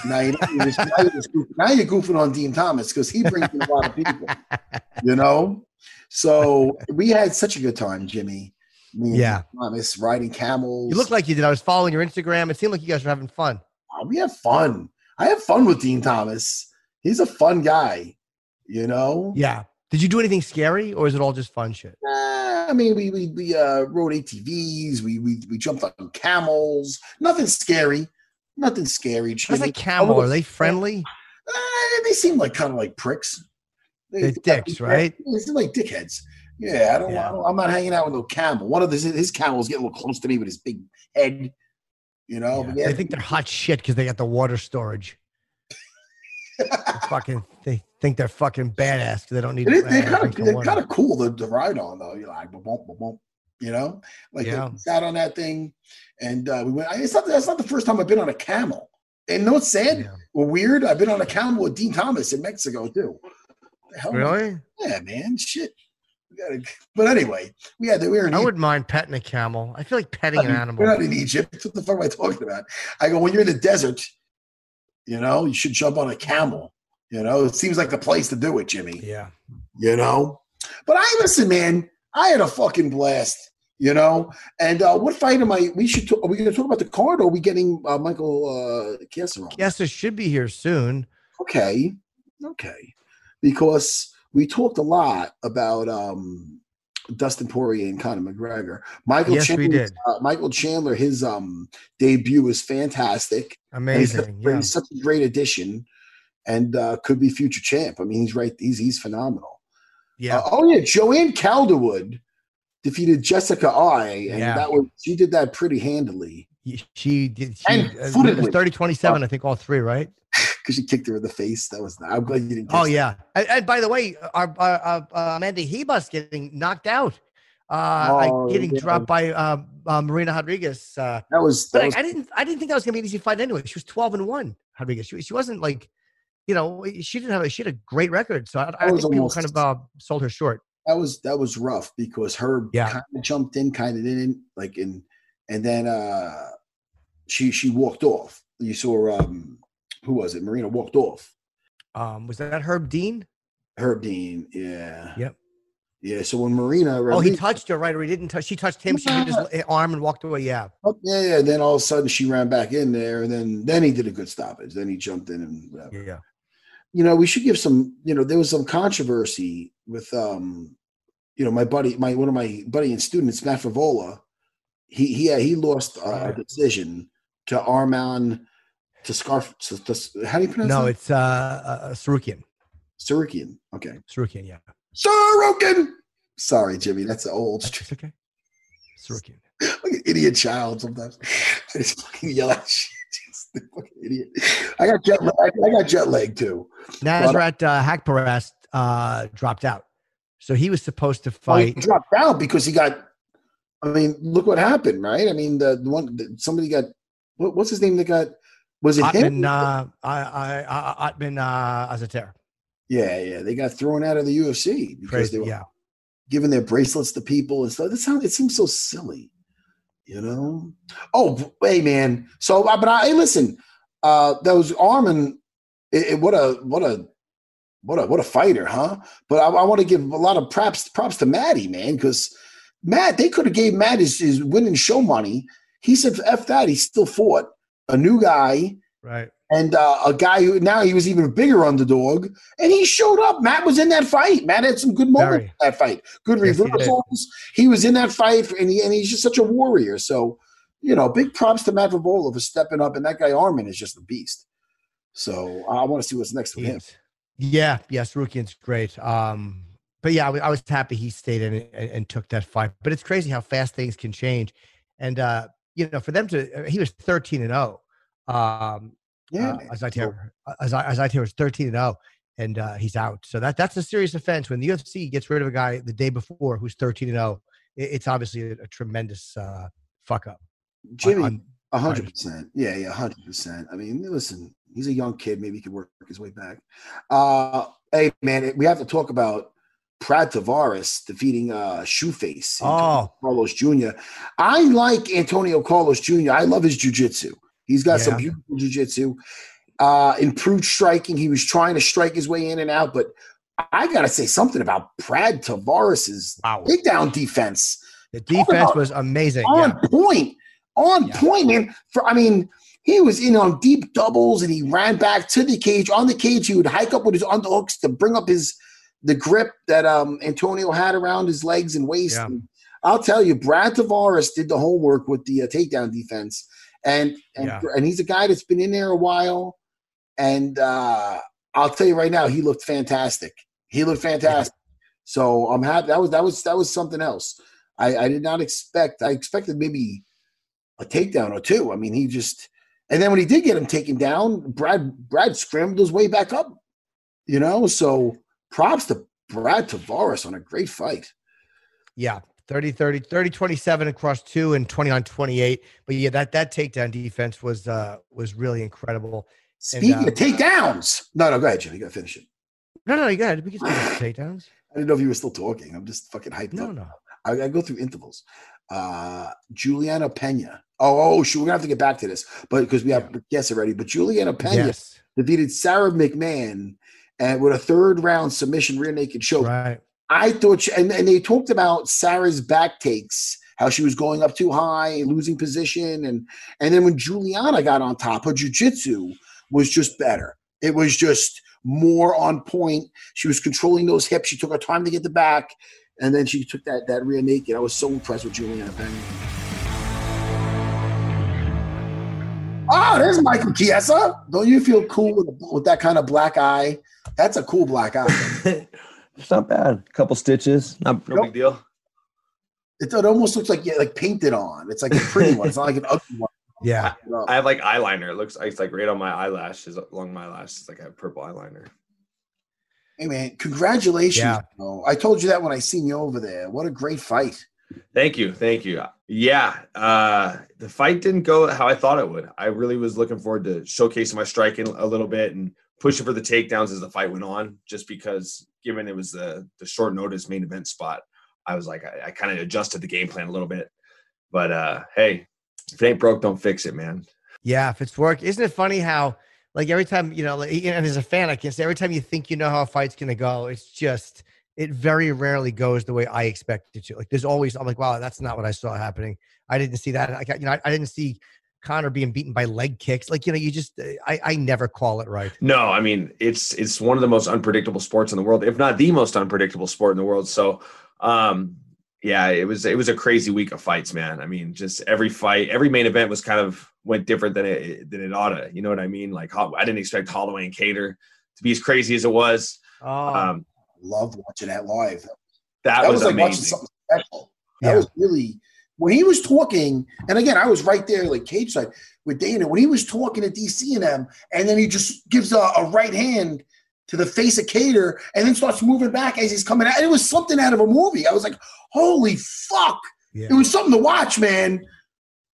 Now, you know, you're now, you're goofing, now you're goofing on Dean Thomas because he brings in a lot of people, you know? So we had such a good time, Jimmy. Me and Yeah. Thomas riding camels. You look like you did. I was following your Instagram. It seemed like you guys were having fun. Oh, we have fun. I have fun with Dean Thomas. He's a fun guy, you know? Yeah. Did you do anything scary or is it all just fun shit? Uh, I mean, we we we uh, rode ATVs. We we we jumped on camels. Nothing scary. Nothing scary. What's Jimmy. a camel? Are they friendly? Uh, they seem like kind of like pricks. They- They're dicks, right? They seem like dickheads. Yeah, I don't, Yeah. I. I'm not hanging out with no camel. One of his his camels getting a little close to me with his big head. You know, Yeah. yeah, They think they're hot shit because they got the water storage. Fucking, they think they're fucking badass because they don't need. It is- to, they're kind of they're kind of cool to, to ride on though. You're like, boom, boom, boom, you know, like Yeah. they sat on that thing, and uh, we went. It's not that's not the first time I've been on a camel. And you know what's sad Yeah. or weird? I've been on a camel with Dean Thomas in Mexico too. The hell, Really? Yeah, man, shit. We gotta, but anyway, we had we were in I Egypt. wouldn't mind petting a camel. I feel like petting an We're animal. not in Egypt. What the fuck am I talking about? I go when you're in the desert, you know, you should jump on a camel. You know, it seems like the place to do it, Jimmy. Yeah. you know. But I listen, man. I had a fucking blast, you know. And uh, what fight am I? We should. Talk, are we going to talk about the card, or are we getting uh, Michael uh, Kessler on? Yes, it should be here soon. Okay, okay. Because we talked a lot about um, Dustin Poirier and Conor McGregor. Michael Yes, Chandler. Uh, Michael Chandler, his um, debut was fantastic. And he's Amazing. Yeah. He's such a great addition, and uh, could be future champ. I mean, he's right. He's he's phenomenal. Yeah. Uh, oh yeah, Joanne Calderwood defeated Jessica Eye, and Yeah. that was she did that pretty handily She did. She, And uh, it footedly. was 30 27, I think, all three, right? Because she kicked her in the face. That was not. I'm glad you didn't. Oh yeah, and, and by the way, our, our, our uh, Amanda Ribas getting knocked out, uh, Oh, like getting yeah. dropped by uh, uh, Marina Rodriguez. Uh, that was. That I, was I didn't, I didn't think that was gonna be an easy fight anyway. She was twelve and one, Rodriguez. She, she wasn't like, you know, she didn't have a, she had a great record. So I, I think people kind of uh, sold her short. that was that was rough because her Yeah. kind of jumped in, kind of didn't like and and then uh she she walked off. You saw um who was it? Marina walked off. Um, was that Herb Dean? Herb Dean, yeah, Yep. yeah. So when Marina, Oh, he touched her, right? Or he didn't touch. She touched him. She hit his arm and walked away. Yeah. Oh, yeah, yeah. Then all of a sudden she ran back in there, and then then he did a good stoppage. Then he jumped in and whatever. Yeah. You know, we should give some. You know, there was some controversy with um, you know, my buddy, my one of my buddy and students, Matt Frevola. He he he lost uh, a Right. decision to Arman to Scarf. To, to, how do you pronounce No, it? it's uh, uh Tsarukyan. Tsarukyan. Okay, Tsarukyan. Yeah. Tsarukyan. Sorry, Jimmy. That's the old. That's okay. Tsarukyan. like an idiot child sometimes. I just fucking yell at shit. Idiot. I got jet lag. I got jet lag too. Nasrat uh, Haqparast uh, dropped out. So he was supposed to Oh, he fight. dropped out because he got. I mean, look what happened, right? I mean, the, the one somebody got. What, what's his name? That got. Was it him? Ottman, uh, I, I, I, Ottman uh, Azaitar. Yeah, yeah. They got thrown out of the UFC because Crazy, they were yeah. giving their bracelets to people and stuff. That sounds. It seems so silly, you know. Oh, hey, man. So, uh, but I hey, listen. Uh, was Arman. It, it- what a what a what a what a fighter, huh? But I, I want to give a lot of props props to Maddie, man, because Matt they could have gave Matt his, his winning show money. He said, "F that." He still fought a new guy Right. and uh, a guy who now he was even a bigger underdog, and he showed up. Matt was in that fight. Matt had some good moments that fight. Good Yes, reversals. He, was in that fight, and he and he's just such a warrior. So, you know, big props to Matt Frevola for stepping up. And that guy Arman is just a beast. So I want to see what's next with him. Yeah, yes, Rukian's great. Um, but yeah, I wa- I was happy he stayed in and, and took that fight. But it's crazy how fast things can change. And uh, you know, for them to, uh, he was thirteen and zero. Um, Yeah, uh, man. Azaitar, Azaitar was thirteen and zero, and uh, he's out. So that that's a serious offense when the UFC gets rid of a guy the day before who's thirteen and zero. It, it's obviously a, a tremendous uh, fuck up. Jimmy, A hundred percent. Yeah, yeah, hundred percent. I mean, listen, he's a young kid. Maybe he could work his way back. Uh, hey, man, we have to talk about Brad Tavares defeating uh, Shoeface. Oh. Carlos Jr. I like Antonio Carlos Jr. I love his jujitsu. He's got some Yeah. beautiful jujitsu. Uh, improved striking. He was trying to strike his way in and out, but I gotta say something about Brad Tavares's Wow. takedown defense The defense was amazing. on Yeah. point, on Yeah. point, man. For I mean, he was in on deep doubles and he ran back to the cage. On the cage, he would hike up with his underhooks to bring up his the grip that um Antonio had around his legs and waist. Yeah. And I'll tell you, Brad Tavares did the homework with the uh, takedown defense, and and Yeah. and he's a guy that's been in there a while. And uh I'll tell you right now, he looked fantastic. He looked fantastic. So I'm happy. That was that was that was something else. I, I did not expect. I expected maybe a takedown or two. I mean, he just and then when he did get him taken down, Brad Brad scrambled his way back up. You know, so props to Brad Tavares on a great fight. Yeah, 30 30 30 27 across two and 20 on 28. But yeah, that that takedown defense was uh was really incredible. Speaking uh, of takedowns, no, no, go ahead, Jim. You got to finish it. No, no, you got it. We can speak takedowns. I didn't know if you were still talking. I'm just fucking hyped No, up. no. I, I go through intervals. Uh Juliana Pena. Oh, oh, shoot, we're gonna have to get back to this, but because we have guests already. But Juliana Pena Yes. defeated Sara McMann and with a third round submission rear naked choke. Right. I thought, she, and, and they talked about Sarah's back takes, how she was going up too high, losing position, and and then when Juliana got on top, her jujitsu was just better. It was just more on point. She was controlling those hips. She took her time to get the back, and then she took that that rear naked. I was so impressed with Juliana Pena. Oh, there's Michael Chiesa. Don't you feel cool with, with that kind of black eye? That's a cool black eye. It's not bad. A couple stitches. Not no Nope. big deal. It, it almost looks like yeah, like painted on. It's like a pretty one. It's not like an ugly one. Yeah. I have like eyeliner. It looks it's like right on my eyelashes, along my eyelashes. It's like I have purple eyeliner. Hey man, congratulations! Yeah. bro. I told you that when I seen you over there. What a great fight! Thank you, thank you. Yeah, uh, the fight didn't go how I thought it would. I really was looking forward to showcasing my striking a little bit and pushing for the takedowns as the fight went on. Just because, given it was the the short notice main event spot, I was like, I, I kind of adjusted the game plan a little bit. But uh, hey, if it ain't broke, don't fix it, man. Yeah, if it's work, isn't it funny how like every time you know, like, and as a fan, I can say every time you think you know how a fight's gonna go, it's just it very rarely goes the way I expect it to. Like there's always I'm like, wow, that's not what I saw happening. I didn't see that. I got you know, I, I didn't see Conor being beaten by leg kicks. Like you know, you just I I never call it right. No, I mean it's it's one of the most unpredictable sports in the world, if not the most unpredictable sport in the world. So, um, yeah, it was it was a crazy week of fights, man. I mean, just every fight, every main event was kind of went different than it than it oughta. You know what I mean? Like I didn't expect Holloway and Kattar to be as crazy as it was. Oh, Um, Loved watching that live. that, That was, was, like watching something special. That Yeah. was really when he was talking, and again, I was right there, like cage side with Dana, when he was talking to DC and them, and then he just gives a, a right hand to the face of Kattar and then starts moving back as he's coming out. It was something out of a movie. I was like, holy fuck. Yeah. It was something to watch, man.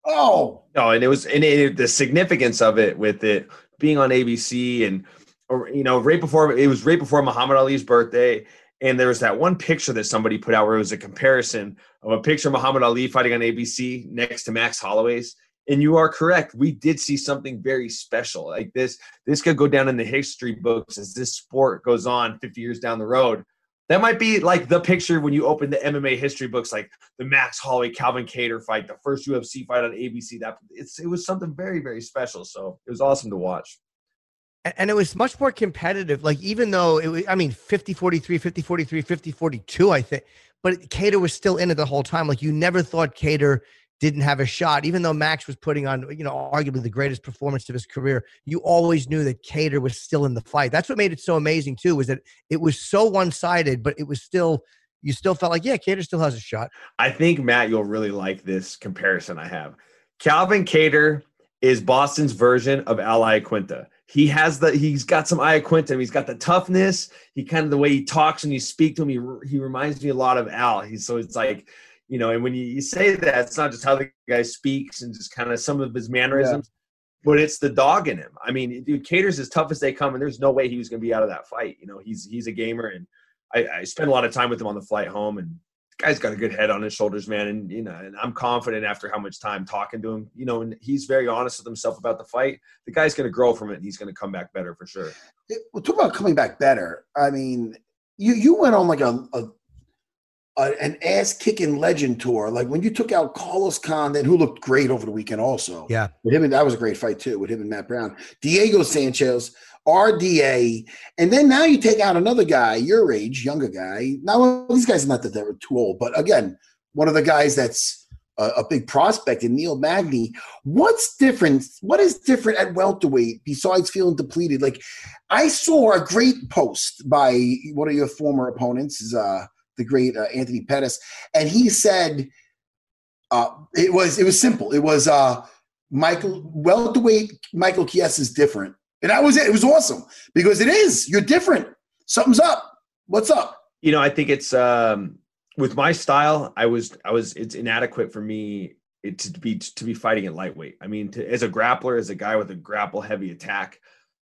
Oh. No, and it was and it, the significance of it with it being on ABC and or you know, right before it was right before Muhammad Ali's birthday. And there was that one picture that somebody put out where it was a comparison of a picture of Muhammad Ali fighting on ABC next to Max Holloway's and you are correct we did see something very special like this this could go down in the history books as this sport goes on 50 years down the road that might be like the picture when you open the MMA history books, like the Max Holloway Calvin Kattar fight, the first UFC fight on ABC. That it's it was something very very special. So it was awesome to watch. And it was much more competitive. Like even though it was, I mean, 50 43, 50 43, 50 42, I think, but Kattar was still in it the whole time. Like you never thought Kattar didn't have a shot, even though Max was putting on, you know, arguably the greatest performance of his career. You always knew that Kattar was still in the fight. That's what made it so amazing too, was that it was so one sided, but it was still you still felt like, yeah, Kattar still has a shot. I think Matt, you'll really like this comparison I have. Calvin Kattar is Boston's version of Al Iaquinta. He has the he's got some Iaquinta. He's got the toughness. He kind of the way he talks and you speak to him. He he reminds me a lot of Al. He's so it's like you know, and when you, you say that, it's not just how the guy speaks and just kind of some of his mannerisms, yeah. but it's the dog in him. I mean, dude, Kattar's as tough as they come, and there's no way he was going to be out of that fight. You know, he's he's a gamer, and I, I spent a lot of time with him on the flight home, and guy's got a good head on his shoulders, man. And you know, and I'm confident after how much time talking to him, you know, and he's very honest with himself about the fight. The guy's going to grow from it, and he's going to come back better for sure. Well, talk about coming back better. I mean, you you went on like a, a uh, an ass kicking legend tour. Like when you took out Carlos Condit, who looked great over the weekend, also. Yeah. With him and that was a great fight too, with him and Matt Brown. Diego Sanchez, RDA, and then now you take out another guy, your age, younger guy. Now these guys are not that they're too old, but again, one of the guys that's a, a big prospect in Neil Magny. What's different? What is different at welterweight besides feeling depleted? Like I saw a great post by one of your former opponents, is uh the great uh, Anthony Pettis, and he said uh, it was it was simple. It was uh, Michael welterweight Michael Chiesa is different, and that was it. It was awesome because it is. You're different. Something's up. What's up? You know, I think it's um, with my style. I was I was it's inadequate for me it, to be to be fighting at lightweight. I mean, to, as a grappler, as a guy with a grapple heavy attack,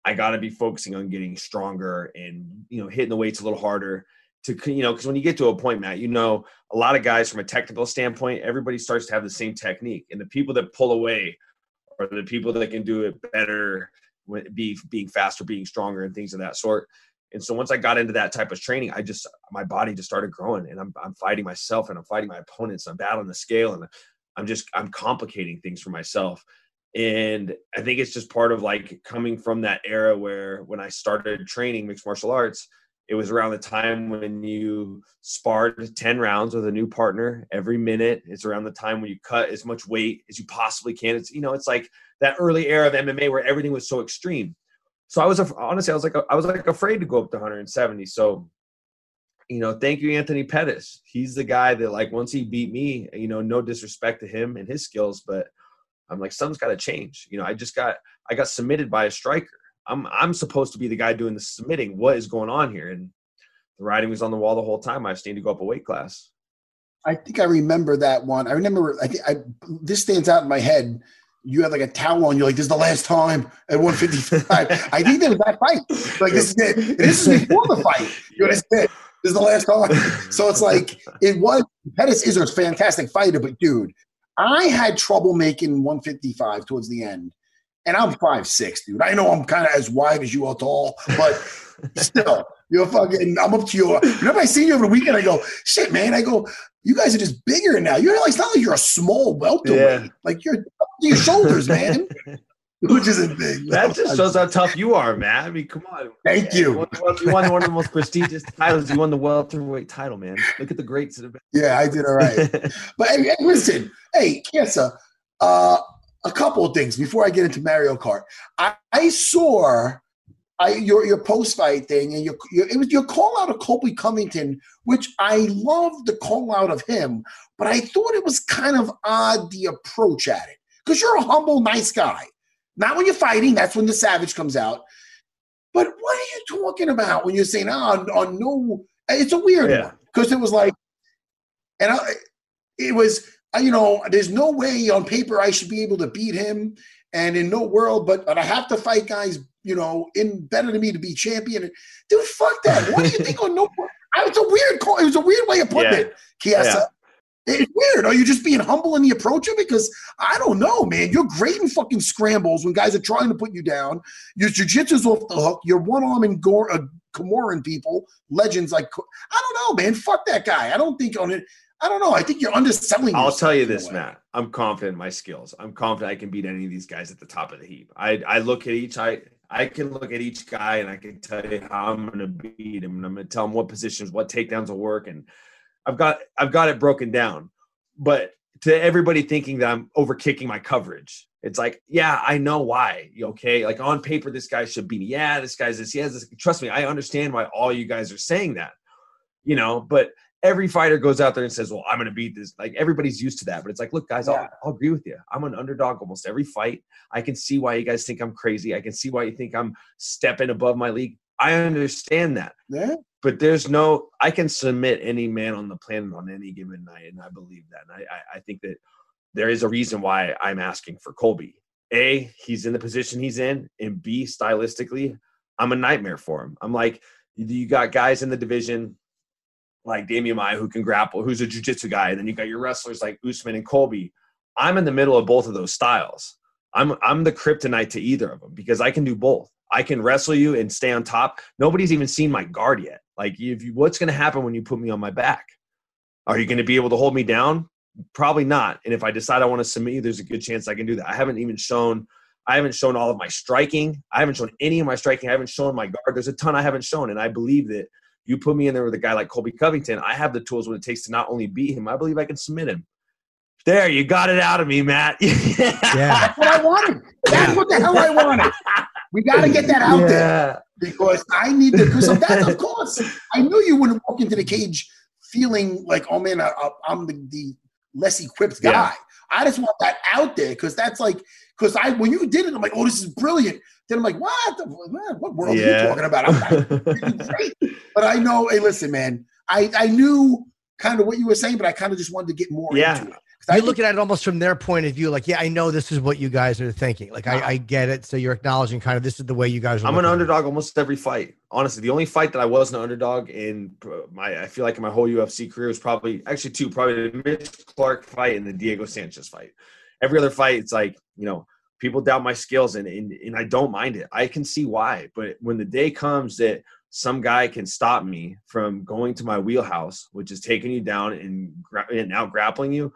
I got to be focusing on getting stronger and you know hitting the weights a little harder to you know because when you get to a point matt you know a lot of guys from a technical standpoint everybody starts to have the same technique and the people that pull away are the people that can do it better be being faster being stronger and things of that sort. And so once i got into that type of training i just my body just started growing and i'm, I'm fighting myself and i'm fighting my opponents i'm battling the scale and i'm just i'm complicating things for myself. And i think it's just part of like coming from that era where when i started training mixed martial arts it was around the time when you sparred 10 rounds with a new partner every minute. It's around the time when you cut as much weight as you possibly can. It's, you know, it's like that early era of MMA where everything was so extreme. So I was, honestly, I was like, I was like afraid to go up to 170. So, you know, thank you, Anthony Pettis. He's the guy that like, once he beat me, you know, no disrespect to him and his skills, but I'm like, something's got to change. You know, I just got, I got submitted by a striker I'm I'm supposed to be the guy doing the submitting. What is going on here? And the writing was on the wall the whole time. I just need to go up a weight class. I think I remember that one. I remember. I think I, this stands out in my head. You had like a towel on. You're like, "This is the last time at 155." I think there was that fight. Like this is it. This is before the fight. You understand? This is the last time. So it's like it was. Pettis is a fantastic fighter, but dude, I had trouble making 155 towards the end and I'm five six, dude. I know I'm kind of as wide as you are tall, but still, you're fucking. I'm up to your. Whenever I see you over the weekend, I go, shit, man. I go, you guys are just bigger now. You're like, it's not like you're a small welterweight. Yeah. Like you're your shoulders, man. Which isn't big. That just shows how tough you are, man. I mean, come on. Thank man. you. You won, you won, one of the most prestigious titles. You won the welterweight title, man. Look at the greats. Yeah, I did all right. but hey, listen, hey, Chiesa, uh, a couple of things before I get into Mario Kart. I, I saw I your your post fight thing and your, your it was your call out of Colby Covington, which I love the call out of him, but I thought it was kind of odd the approach at it because you're a humble, nice guy. Not when you're fighting, that's when the savage comes out. But what are you talking about when you're saying, oh, on no, it's a weird Yeah. one because it was like, and I, it was, uh, you know, there's no way on paper I should be able to beat him, and in no world, but but I have to fight guys, you know, in better than me to be champion. Dude, fuck that. What do you think on no? I- It's a weird call. It was a weird way of putting Yeah. it, Chiesa. It's weird. Are you just being humble in the approach of it? Because I don't know, man. You're great in fucking scrambles when guys are trying to put you down. Your jujitsu's off the hook. You're one arm and gore, uh, Comoran people, legends like I don't know, man. Fuck that guy. I don't think on it. I don't know. I think you're underselling. I'll tell you this. Matt. I'm confident in my skills. I'm confident I can beat any of these guys at the top of the heap. I, I look at each I I can look at each guy and I can tell you how I'm gonna beat him and I'm gonna tell him what positions, what takedowns will work. And I've got I've got it broken down. But to everybody thinking that I'm over kicking my coverage, it's like, yeah, I know why. Okay. Like on paper, this guy should beat me. Yeah, this guy's this. He has this. Trust me, I understand why all you guys are saying that. You know, but every fighter goes out there and says, "Well, I'm going to beat this." Like everybody's used to that, but it's like, look, guys, I'll, I'll agree with you. I'm an underdog almost every fight. I can see why you guys think I'm crazy. I can see why you think I'm stepping above my league. I understand that, Yeah. but there's no. I can submit any man on the planet on any given night, and I believe that. And I, I, I think that there is a reason why I'm asking for Colby. A, he's in the position he's in, and B, stylistically, I'm a nightmare for him. I'm like, you got guys in the division like Demian Maia who can grapple, who's a jujitsu guy, and then you got your wrestlers like Usman and Colby. I'm in the middle of both of those styles. I'm I'm the kryptonite to either of them because I can do both. I can wrestle you and stay on top. Nobody's even seen my guard yet. Like, if you, what's going to happen when you put me on my back? Are you going to be able to hold me down? Probably not. And if I decide I want to submit you, there's a good chance I can do that. I haven't even shown. I haven't shown all of my striking. I haven't shown any of my striking. I haven't shown my guard. There's a ton I haven't shown, and I believe that you put me in there with a guy like Colby Covington. I have the tools what it takes to not only beat him. I believe I can submit him. There, you got it out of me, Matt. Yeah. That's what I wanted. That's what the hell I wanted. We got to get that out there because I need to. Because of that, of course, I knew you wouldn't walk into the cage feeling like, oh man, I, I- I'm the, the less equipped guy. Yeah. I just want that out there because that's like, because I when you did it, I'm like, oh, this is brilliant. Then I'm like, what? The, man, what world are you talking about? I'm not great. But I know, hey, listen, man, I, I knew kind of what you were saying, but I kind of just wanted to get more Yeah. into it. 'Cause I You're looking at it almost from their point of view, like, yeah, I know this is what you guys are thinking. Like, I, I get it. So you're acknowledging kind of this is the way you guys are. I'm an looking it. underdog almost every fight. Honestly, the only fight that I wasn't an underdog in my, I feel like in my whole UFC career was probably actually two, probably the Mitch Clarke fight and the Diego Sanchez fight. Every other fight, it's like you know, people doubt my skills, and and, and I don't mind it. I can see why, but when the day comes that some guy can stop me from going to my wheelhouse, which is taking you down and, gra- and out grappling you,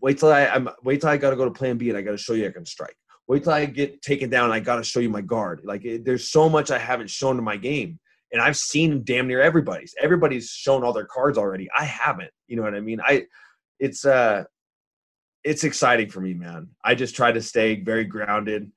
wait till I I'm wait till I got to go to Plan B and I got to show you I can strike. Wait till I get taken down. And I got to show you my guard. Like it, there's so much I haven't shown to my game, and I've seen damn near everybody's. Everybody's shown all their cards already. I haven't. You know what I mean? I it's uh it's exciting for me, man. I just try to stay very grounded.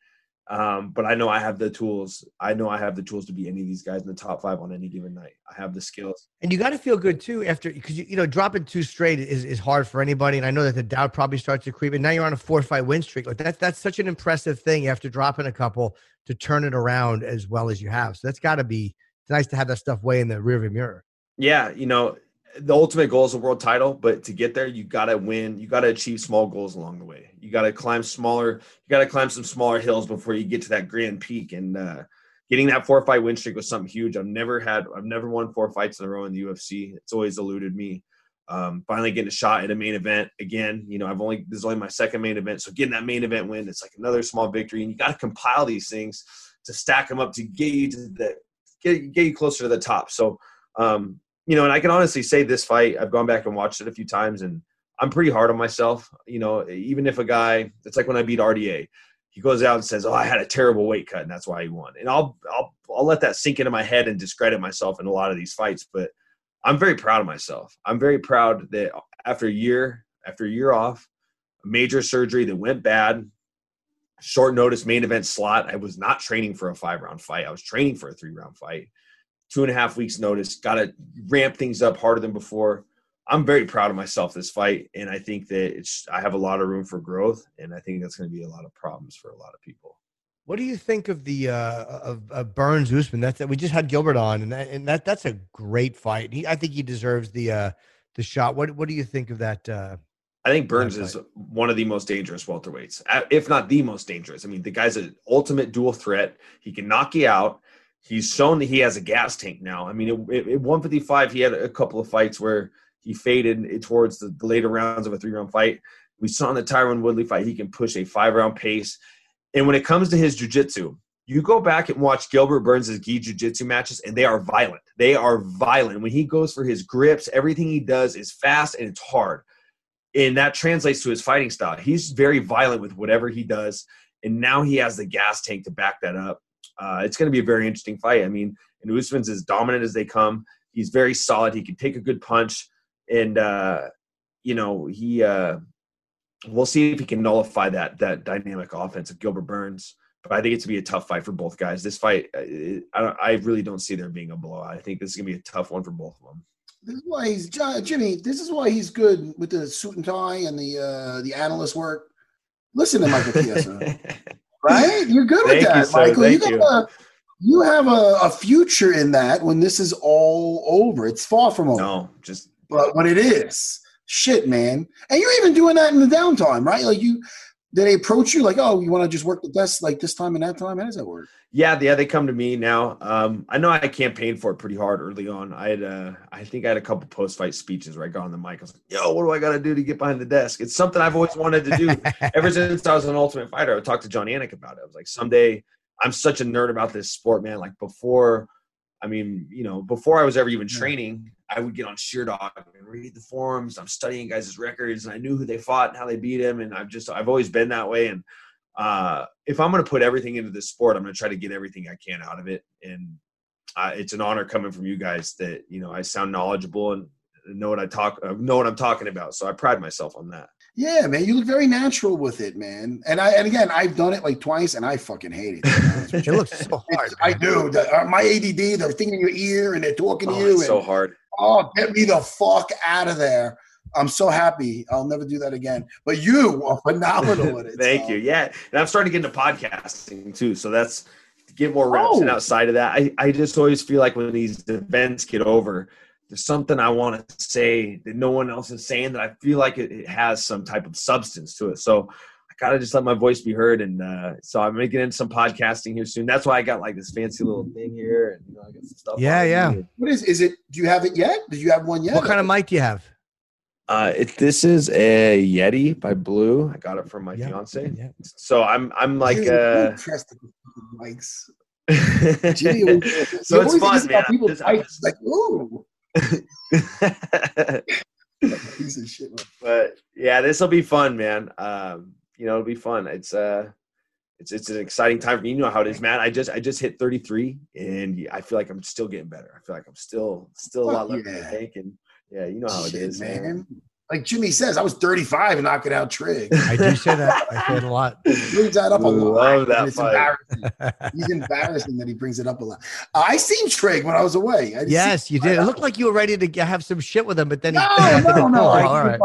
Um, but I know I have the tools. I know I have the tools to be any of these guys in the top five on any given night. I have the skills. And you got to feel good too after because you, you know dropping two straight is, is hard for anybody. And I know that the doubt probably starts to creep. And now you're on a four fight win streak. Like that's that's such an impressive thing after dropping a couple to turn it around as well as you have. So that's got to be it's nice to have that stuff way in the rearview mirror. yeah, you know, the ultimate goal is a world title, but to get there, you got to win. You got to achieve small goals along the way. You got to climb smaller, you got to climb some smaller hills before you get to that grand peak. And uh, getting that four fight win streak was something huge. I've never had, I've never won four fights in a row in the UFC. It's always eluded me. Um, finally getting a shot at a main event again. You know, I've only, this is only my second main event. So getting that main event win, it's like another small victory. And you got to compile these things to stack them up to get you to the, get, get you closer to the top. So, um, you know, and I can honestly say this fight, I've gone back and watched it a few times and I'm pretty hard on myself. You know, even if a guy, it's like when I beat RDA, he goes out and says, "Oh, I had a terrible weight cut, and that's why he won." And I'll I'll I'll let that sink into my head and discredit myself in a lot of these fights. But I'm very proud of myself. I'm very proud that after a year after a year off, major surgery that went bad, short notice main event slot. I was not training for a five round fight. I was training for a three round fight. Two and a half weeks notice. Got to ramp things up harder than before. I'm very proud of myself this fight, and I think that it's I have a lot of room for growth, and I think that's going to be a lot of problems for a lot of people. What do you think of the uh, of, of Burns Usman? That's that we just had Gilbert on, and that, and that that's a great fight. He, I think he deserves the uh, the shot. What what do you think of that? Uh, I think Burns is one of the most dangerous welterweights, if not the most dangerous. I mean, the guy's an ultimate dual threat. He can knock you out. He's shown that he has a gas tank now. I mean, at 155, he had a couple of fights where he faded towards the, later rounds of a three round fight. We saw in the Tyron Woodley fight, he can push a five round pace. And when it comes to his jiu-jitsu, you go back and watch Gilbert Burns' gi jiu-jitsu matches, and they are violent. They are violent. When he goes for his grips, everything he does is fast and it's hard. And that translates to his fighting style. He's very violent with whatever he does. And now he has the gas tank to back that up. Uh, it's going to be a very interesting fight. I mean, and Usman's as dominant as they come. He's very solid. He can take a good punch. And, uh, you know, he, uh, we'll see if he can nullify that that dynamic offense of Gilbert Burns. But I think it's gonna be a tough fight for both guys. This fight, uh, I, I really don't see there being a blowout. I think this is gonna be a tough one for both of them. This is why he's Jimmy. This is why he's good with the suit and tie and the uh, the analyst work. Listen to Michael Chiesa, right? You're good with that, you, Michael. You, you. A, you have a, a, future in that when this is all over. It's far from over. No, just but when it is, shit, man. And you're even doing that in the downtime, right? Like you, did they approach you like, oh, you want to just work the desk like this time and that time? How does that work? Yeah, yeah, they come to me now. Um, I know I campaigned for it pretty hard early on. I had, uh, I think I had a couple post fight speeches where I got on the mic. I was like, "Yo, what do I got to do to get behind the desk?" It's something I've always wanted to do ever since I was an Ultimate Fighter. I would talk to Jon Anik about it. I was like, "Someday, I'm such a nerd about this sport, man. Like before I mean, you know, before I was ever even training, I would get on Sherdog and read the forums. I'm studying guys' records, and I knew who they fought and how they beat him. And I've just, I've always been that way. And uh, if I'm going to put everything into this sport, I'm going to try to get everything I can out of it. And uh, it's an honor coming from you guys that you know I sound knowledgeable and know what I talk, uh, know what I'm talking about. So I pride myself on that. Yeah, man, you look very natural with it, man. And I and again, I've done it like twice, and I fucking hate it. it looks so hard. I do. The, uh, my ADD, they're thinking in your ear and they're talking oh, to you. And, so hard. Oh, get me the fuck out of there. I'm so happy. I'll never do that again. But you are phenomenal with it. Thank so. you. Yeah, and I'm starting to get into podcasting too. So that's get more reps. Oh. And outside of that, I I just always feel like when these events get over there's something I want to say that no one else is saying that I feel like it, it has some type of substance to it. So gotta just let my voice be heard. And uh, so I'm making into some podcasting here soon. That's why I got like this fancy little thing here, and you know I got some stuff. Yeah, yeah. What is is it? Do you have it yet? Did you have one yet? What kind of mic do you have? Uh, it, this is a Yeti by Blue. I got it from my yeah, fiance. Yeah. So I'm I'm like uh, mics. so it's fun, man. People just, just, like, ooh. Piece of shit. But yeah, this will be fun, man. Um, you know, it'll be fun. It's uh it's it's an exciting time for me. You know how it is, man. I just I just hit 33 and I feel like I'm still getting better. I feel like I'm still still a lot left yeah. take and yeah, you know how Shit, it is, man. man like Jimmy says, I was 35 and knocking out Trigg. I do say that. I say it a lot. He brings that up a lot. Love that it's fight. embarrassing. He's embarrassing that he brings it up a lot. Uh, I seen Trigg when I was away. I yes, you did. It looked like you were ready to have some shit with him, but then no, he no, no, no. I, All right.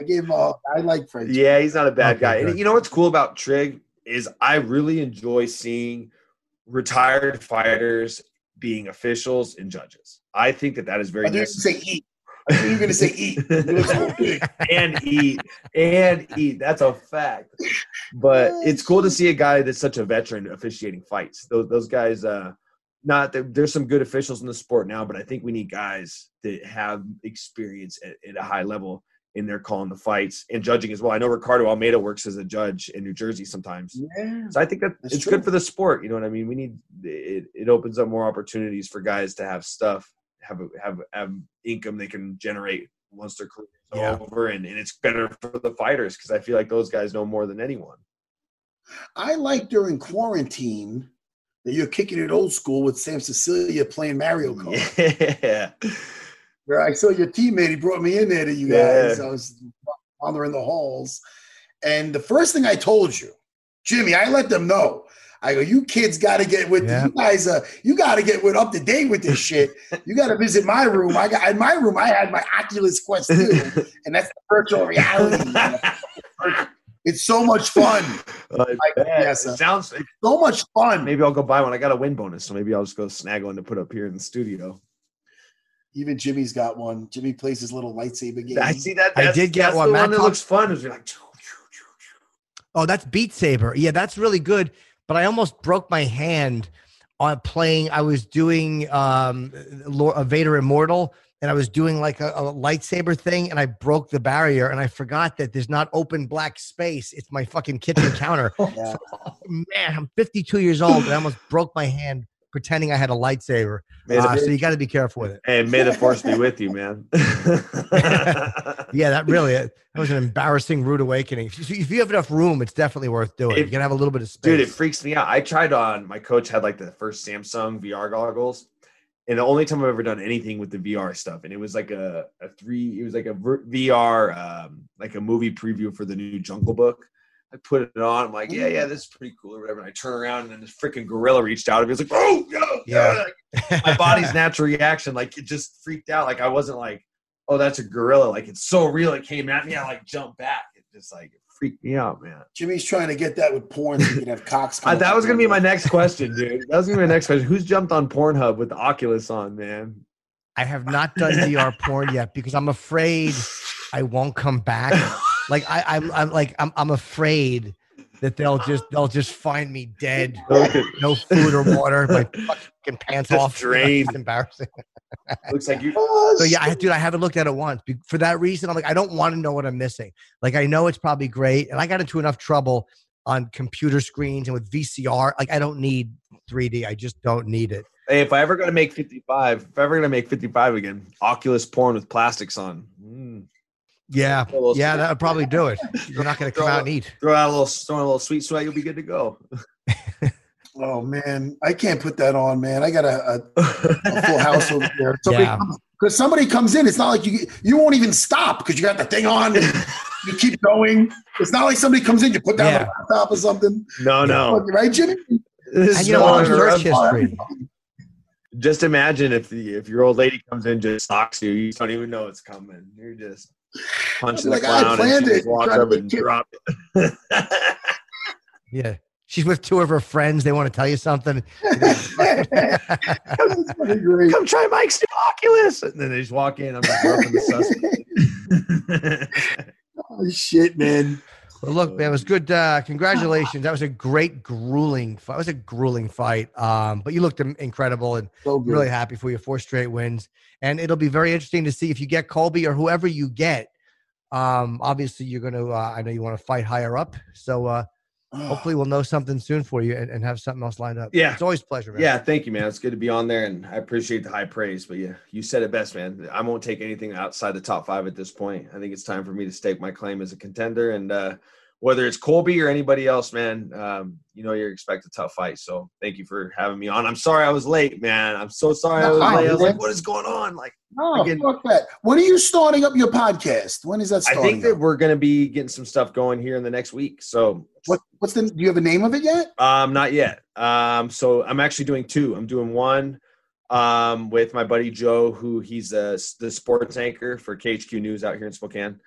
I gave him a, I like Fred. Yeah, he's not a bad okay, guy. Good. And you know what's cool about Trigg is I really enjoy seeing retired fighters being officials and judges. I think that that is very. I necessary. say eat you're gonna say eat and eat and eat. That's a fact. But it's cool to see a guy that's such a veteran officiating fights. Those those guys. Uh, not that there's some good officials in the sport now, but I think we need guys that have experience at, at a high level in their calling the fights and judging as well. I know Ricardo Almeida works as a judge in New Jersey sometimes. Yeah, so I think that it's true. good for the sport. You know what I mean? We need it, it opens up more opportunities for guys to have stuff have a, have have income they can generate once their career is yeah. over, and, and it's better for the fighters because I feel like those guys know more than anyone. I like during quarantine that you're kicking it old school with Sam Sicilia playing Mario Kart. Yeah. Where I saw your teammate, he brought me in there to you guys. I was wandering the halls. And the first thing I told you Jimmy, I let them know. I go, you kids got to get with Yeah. you guys. Uh, you got to get with up to date with this shit. You got to visit my room. I got in my room. I had my Oculus Quest 2, and that's the virtual reality. it's so much fun. Like, yes, it uh, sounds. So much fun. Maybe I'll go buy one. I got a win bonus, so maybe I'll just go snag one to put up here in the studio. Even Jimmy's got one. Jimmy plays his little lightsaber game. I see that. I did get that's one. The Matt one that talked- looks fun. Is like, Oh, that's Beat Saber. Yeah, that's really good. But I almost broke my hand on playing. I was doing um, Lord, uh, Vader Immortal, and I was doing like a, a lightsaber thing, and I broke the barrier, and I forgot that there's not open black space. It's my fucking kitchen counter. Yeah. Man, I'm 52 years old, and I almost broke my hand pretending I had a lightsaber. Uh, so you got to be careful with it. and may the force be with you, man. Yeah, that really that was an embarrassing rude awakening. If you, if you have enough room, it's definitely worth doing. If- you can have a little bit of space. Dude, it freaks me out. I tried on my coach had like the first Samsung VR goggles, and the only time I've ever done anything with the VR stuff, and it was like a, a three, it was like a VR, um, like a movie preview for the new Jungle Book. I put it on. I'm like, yeah, yeah, this is pretty cool or whatever. And I turn around and then this freaking gorilla reached out. He was like, oh, no, Yeah. yeah. my body's natural reaction, like it just freaked out. Like I wasn't like, oh, that's a gorilla. Like it's so real. It came at me. I like jumped back. It just like it freaked me out, man. Jimmy's trying to get that with porn so you can have cocks. I, that was gonna be my next question, dude. That was gonna be my next question. Who's jumped on Pornhub with the Oculus on, man? I have not done VR porn yet because I'm afraid I won't come back. Like I, I'm, I'm like I'm, I'm afraid that they'll just they'll just find me dead, no food or water, my fucking pants Just off, drained. It's embarrassing. Looks like you. So yeah, I, dude, I haven't looked at it once. For that reason, I'm like, I don't want to know what I'm missing. Like I know it's probably great, and I got into enough trouble on computer screens and with VCR. Like I don't need 3D. I just don't need it. Hey, if I ever gonna make 55, if I ever gonna make 55 again, Oculus porn with plastics on. Mm. Yeah, yeah, that would probably do it. You're not going to come out and eat. Throw out a little, throw a little sweet sweat, you'll be good to go. Oh man, I can't put that on, man. I got a, a, a full house over there. Somebody Yeah. because somebody comes in, it's not like you you won't even stop because you got the thing on. You keep going. It's not like somebody comes in, you put down Yeah. the laptop or something. No, no. right, Jimmy? This And is you know no Search history. Just imagine if the if your old lady comes in just stalks you, you don't even know it's coming. You're just punching the Like, I clown and planned she it. just walks Trying to up and kids- drop it. Yeah. She's with two of her friends. They want to tell you something. Great. Come try Mike's new Oculus, and then they just walk in. I'm just roughing the suspect. Oh, shit, man. Look, man, it was good. Uh, congratulations. That was a great, grueling fight. It was a grueling fight. Um, but you looked incredible and So really happy for your Four straight wins. And it'll be very interesting to see if you get Colby or whoever you get. Um, obviously, you're going to, uh, I know you want to fight higher up. So uh, hopefully, we'll know something soon for you and, and have something else lined up. Yeah. It's always a pleasure, man. Yeah, thank you, man. It's good to be on there, and I appreciate the high praise. But yeah, you said it best, man. I won't take anything outside the top five at this point. I think it's time for me to stake my claim as a contender, and uh, whether it's Colby or anybody else, man, um, you know you're expect a tough fight. So thank you for having me on. I'm sorry I was late, man. I'm so sorry I was No, late. I was man. like, what is going on? Like, No, Again- fuck that. When are you starting up your podcast? When is that I starting? think that up? we're gonna be getting some stuff going here in the next week. So What, what's the? Do you have a name of it yet? Um, not yet. Um, so I'm actually doing two. I'm doing one um with my buddy Joe, who he's uh, the sports anchor for KHQ News out here in Spokane,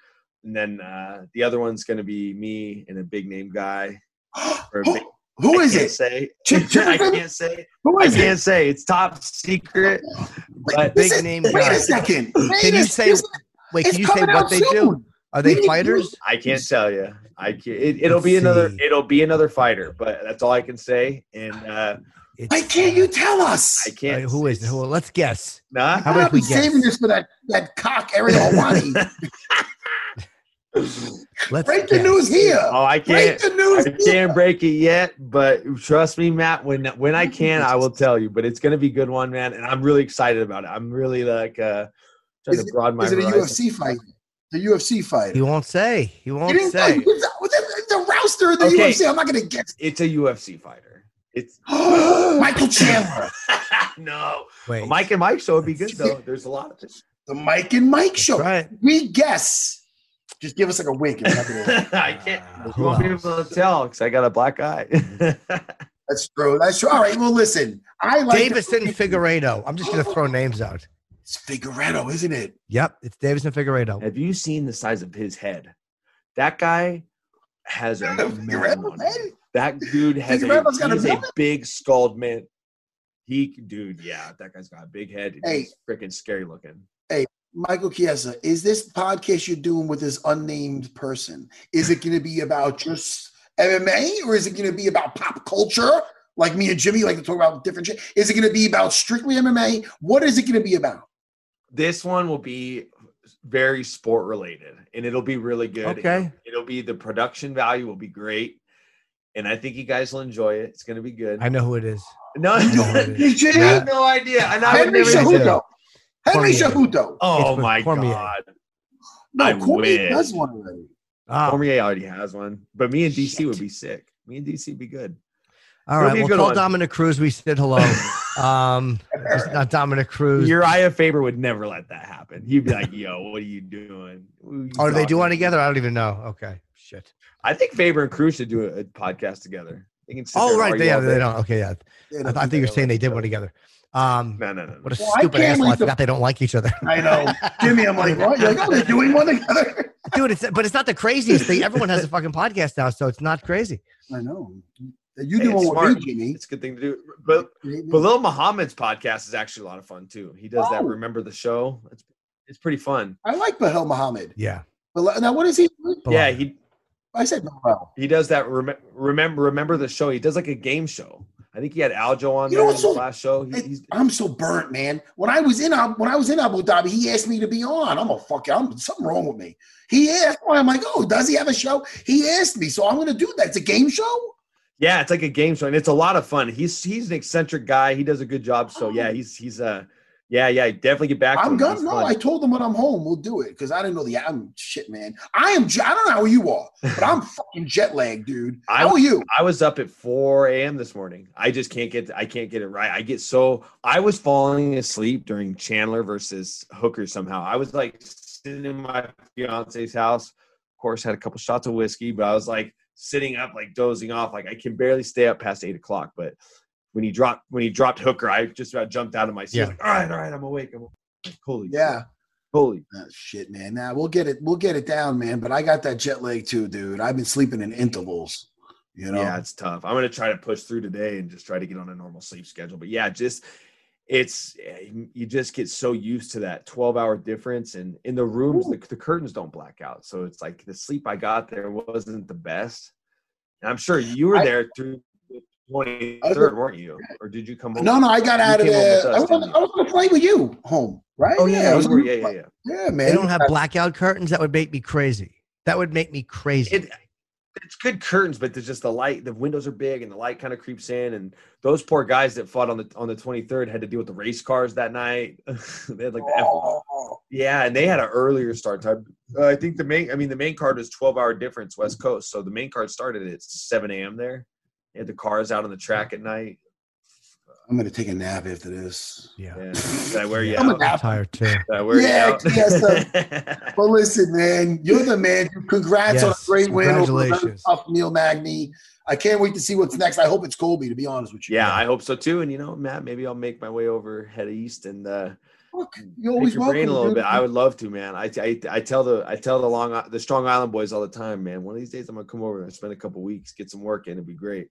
and then uh, the other one's going to be me and a big name guy. A big, Who I can't it? Say Chip- I can't say. Who I can't it? say. It's top secret. But Big Listen, name Wait guy. a second. Wait Can a you say, wait, can you say what they do? Soon. Are they fighters? I can't tell you. I can't. It, it'll Let's be another. see. It'll be another fighter. But that's all I can say. And uh, Why can't you tell us? I can't. right, who is it? Who, let's guess. Nah. How about we been saving this for that that cock Ariel Helwani. Let's Break the news here. Oh, I can't. Break the news. I can't break it yet, but trust me, Matt. When when I can, I will tell you. But it's gonna be a good one, man, and I'm really excited about it. I'm really like uh, trying Is to it- broaden my Is it a horizon. UFC fight? The UFC fight. He won't say. He won't didn't say. say. The, the, the rouster of the Okay. UFC. I'm not going to guess. It's a UFC fighter. It's Michael Chandler. no. Wait. Mike and Mike show would be good though. There's a lot of it. The Mike and Mike show. Right. We guess Just give us like a wink. if that's what it is. I can't. Uh, you won't be able to tell because I got a black eye. That's true. That's true. All right. Well, listen. I like Deiveson Figueiredo. I'm just gonna throw names out. It's Figueiredo, isn't it? Yep, it's Deiveson Figueiredo. Have you seen the size of his head? That guy has a man on man. That dude has a, Figueiredo's got a he's a big skulled man. He, dude, yeah, that guy's got a big head. Hey. He's freaking scary looking. Hey, Michael Chiesa, is this podcast you're doing with this unnamed person? Is it going to be about just MMA or is it going to be about pop culture? Like me and Jimmy like to talk about different shit. Is it going to be about strictly MMA? What is it going to be about? This one will be very sport related, and it'll be really good. Okay. It'll, it'll be the production value will be great, and I think you guys will enjoy it. It's going to be good. I know who it is. no, know who it is. You? I have no idea. And I would Henry never. Cejudo. Cejudo. Henry Cormier. Cejudo. Oh It's my Cormier. god. No, I Cormier wish. does one already. Ah, Cormier already has one, but me and DC Shit. would be sick. Me and DC would be good. all it'll right. be Well, good tell one. Dominick Cruz we said hello. Um, not Dominick Cruz. Uriah Faber would never let that happen. He'd be like, "Yo, what are you doing?" Are you Oh, do they do one together? I don't even know. Okay, shit. I think Faber and Cruz should do a, a podcast together. They can sit there Oh, right. They, all they don't. Okay, yeah. They I, don't I think you're saying they did one together. Um, No, no, no. what a Well, stupid can't asshole! I wait to- forgot they don't like each other. I know. Jimmy, I'm like, what? You're like, oh, they're doing one together. Dude, it's but it's not the craziest thing. Everyone has a fucking podcast now, so it's not crazy. I know. You Hey, do it's with smart. me, Jimmy. It's a good thing to do. But Belal Muhammad's podcast is actually a lot of fun too. He does that. Oh. Remember the show? It's it's pretty fun. I like Bahel Muhammad. Yeah. But now, what is he? Yeah, he I said Bahel. he does that. Rem- remember remember the show? He does like a game show. I think he had Aljo on You know there in the so- last show. He, he's I'm so burnt, man. When I was in when I was in Abu Dhabi, he asked me to be on. I'm a fuck. I'm something wrong with me. He asked. Why I'm like, oh, does he have a show? He asked me, so I'm going to do that. It's a game show. Yeah, it's like a game show, and it's a lot of fun. He's he's an eccentric guy. He does a good job. So yeah, he's he's uh yeah yeah definitely get back. I'm gonna. No, fun. I told him when I'm home, we'll do it because I didn't know the. I'm shit, man. I am. I don't know how you are, but I'm fucking jet lagged, dude. I- How are you? I was up at 4 a.m. this morning. I just can't get I can't get it right. I get so I was falling asleep during Chandler versus Hooker somehow. I was like sitting in my fiance's house. Of course, had a couple shots of whiskey, but I was like sitting up, like dozing off. Like I can barely stay up past eight o'clock. But when he dropped when he dropped Hooker, I just about jumped out of my seat. Yeah. Like, all right, all right, I'm awake. I'm awake. Holy Yeah. shit. Holy Oh, shit, man. Now we'll get it. We'll get it down, man. But I got that jet lag too, dude. I've been sleeping in intervals. You know. Yeah, it's tough. I'm gonna try to push through today and just try to get on a normal sleep schedule. But yeah, just it's eh, you just get so used to that 12 hour difference and in the rooms the, the curtains don't black out so it's like the sleep i got there wasn't the best and i'm sure you were I- there through the 23rd weren't you or did you come home No, no, I got out of came there. us, I was, didn't on. I was on a flight with you home, right? oh yeah, yeah, was were- yeah, yeah, yeah. Yeah, man. They don't have blackout curtains. That would make me crazy. That would make me crazy. It, it's good curtains, but there's just the light. The windows are big, and the light kind of creeps in. And those poor guys that fought on the on the 23rd had to deal with the race cars that night. they had like the F- Oh, Yeah, and they had an earlier start time. Uh, I think the main, I mean, the main card was 12 hour difference West Coast. So the main card started at 7 a.m. there. They had the cars out on the track at night. I'm gonna take a nap after this. yeah. Yeah. Did I wear you I'm a out? nap. I'm tired too. Did I wear Yeah, you out? yes, Well, listen, man, you're the man. Congrats on a great win over congratulations. tough Neil Magny. I can't wait to see what's next. I hope it's Colby, to be honest with you. yeah, I hope so too. And you know, Matt, maybe I'll make my way over, head east, and uh, Look, you're pick always your welcome. brain a little dude. bit. I would love to, man. I, I, I tell the I tell the long the Strong Island boys all the time, man. One of these days, I'm gonna come over and spend a couple weeks, get some work in. It'd be great.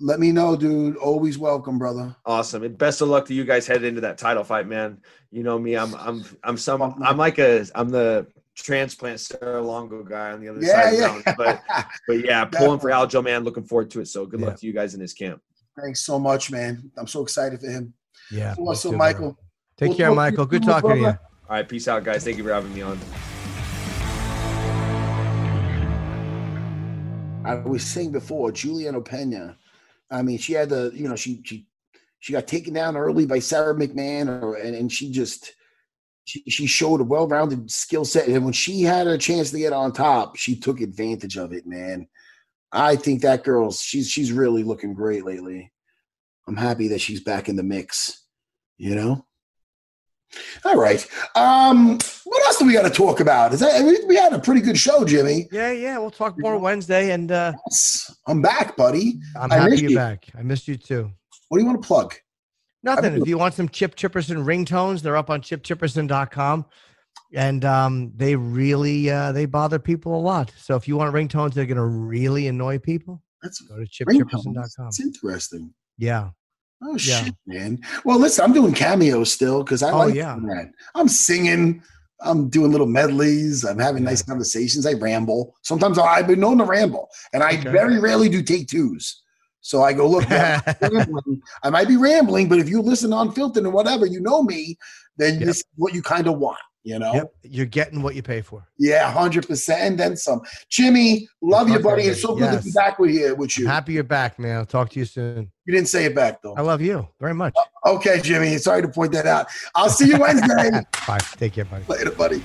Let me know, dude. Always welcome, brother. Awesome. And best of luck to you guys headed into that title fight, man. You know me, I'm I'm I'm some I'm like a I'm the transplant Serra-Longo guy on the other Yeah, side of the yeah. mountain. But but yeah, pulling for Aljo, man. Looking forward to it. So good Yeah. luck to you guys in this camp. Thanks so much, man. I'm so excited for him. Yeah. So, Also, too, Michael. bro. Take We'll care, talk to Michael. Good soon, talking to you. All right, peace out, guys. Thank you for having me on. I was saying before, Julianna Peña. I mean, she had the, you know, she she she got taken down early by Sara McMann, or, and, and she just she, she showed a well-rounded skill set. And when she had a chance to get on top, she took advantage of it, man. I think that girl's she's she's really looking great lately. I'm happy that she's back in the mix, you know? All right. Um, what else do we got to talk about? Is that we, we had a pretty good show, Jimmy? Yeah, yeah. We'll talk more Wednesday, and uh, Yes, I'm back, buddy. I'm I happy you're you. back. I missed you too. What do you want to plug? Nothing. If you want some Chip Chipperson ringtones, they're up on chipchipperson.com. And um, they really uh, they bother people a lot. So if you want ringtones that are gonna really annoy people, That's go to ringtones. chipchipperson.com. It's interesting. Yeah. Oh Yeah. shit, man. Well, listen, I'm doing cameos still because I Oh, like yeah. that. I'm singing. I'm doing little medleys. I'm having Yeah. nice conversations. I ramble. Sometimes I've been known to ramble, and I Okay. very rarely do take twos. So I go, look. I might be rambling, but if you listen on unfiltered and whatever, you know me, then Yep. this is what you kind of want, you know? Yep. You're getting what you pay for. Yeah, hundred percent, and then some. Jimmy, love you, buddy. It's so good to be back with here with I'm you. happy you're back, man. I'll talk to you soon. You didn't say it back though. I love you very much. Uh, okay, Jimmy. Sorry to point that out. I'll see you Wednesday. Bye. Take care, buddy. Later, buddy.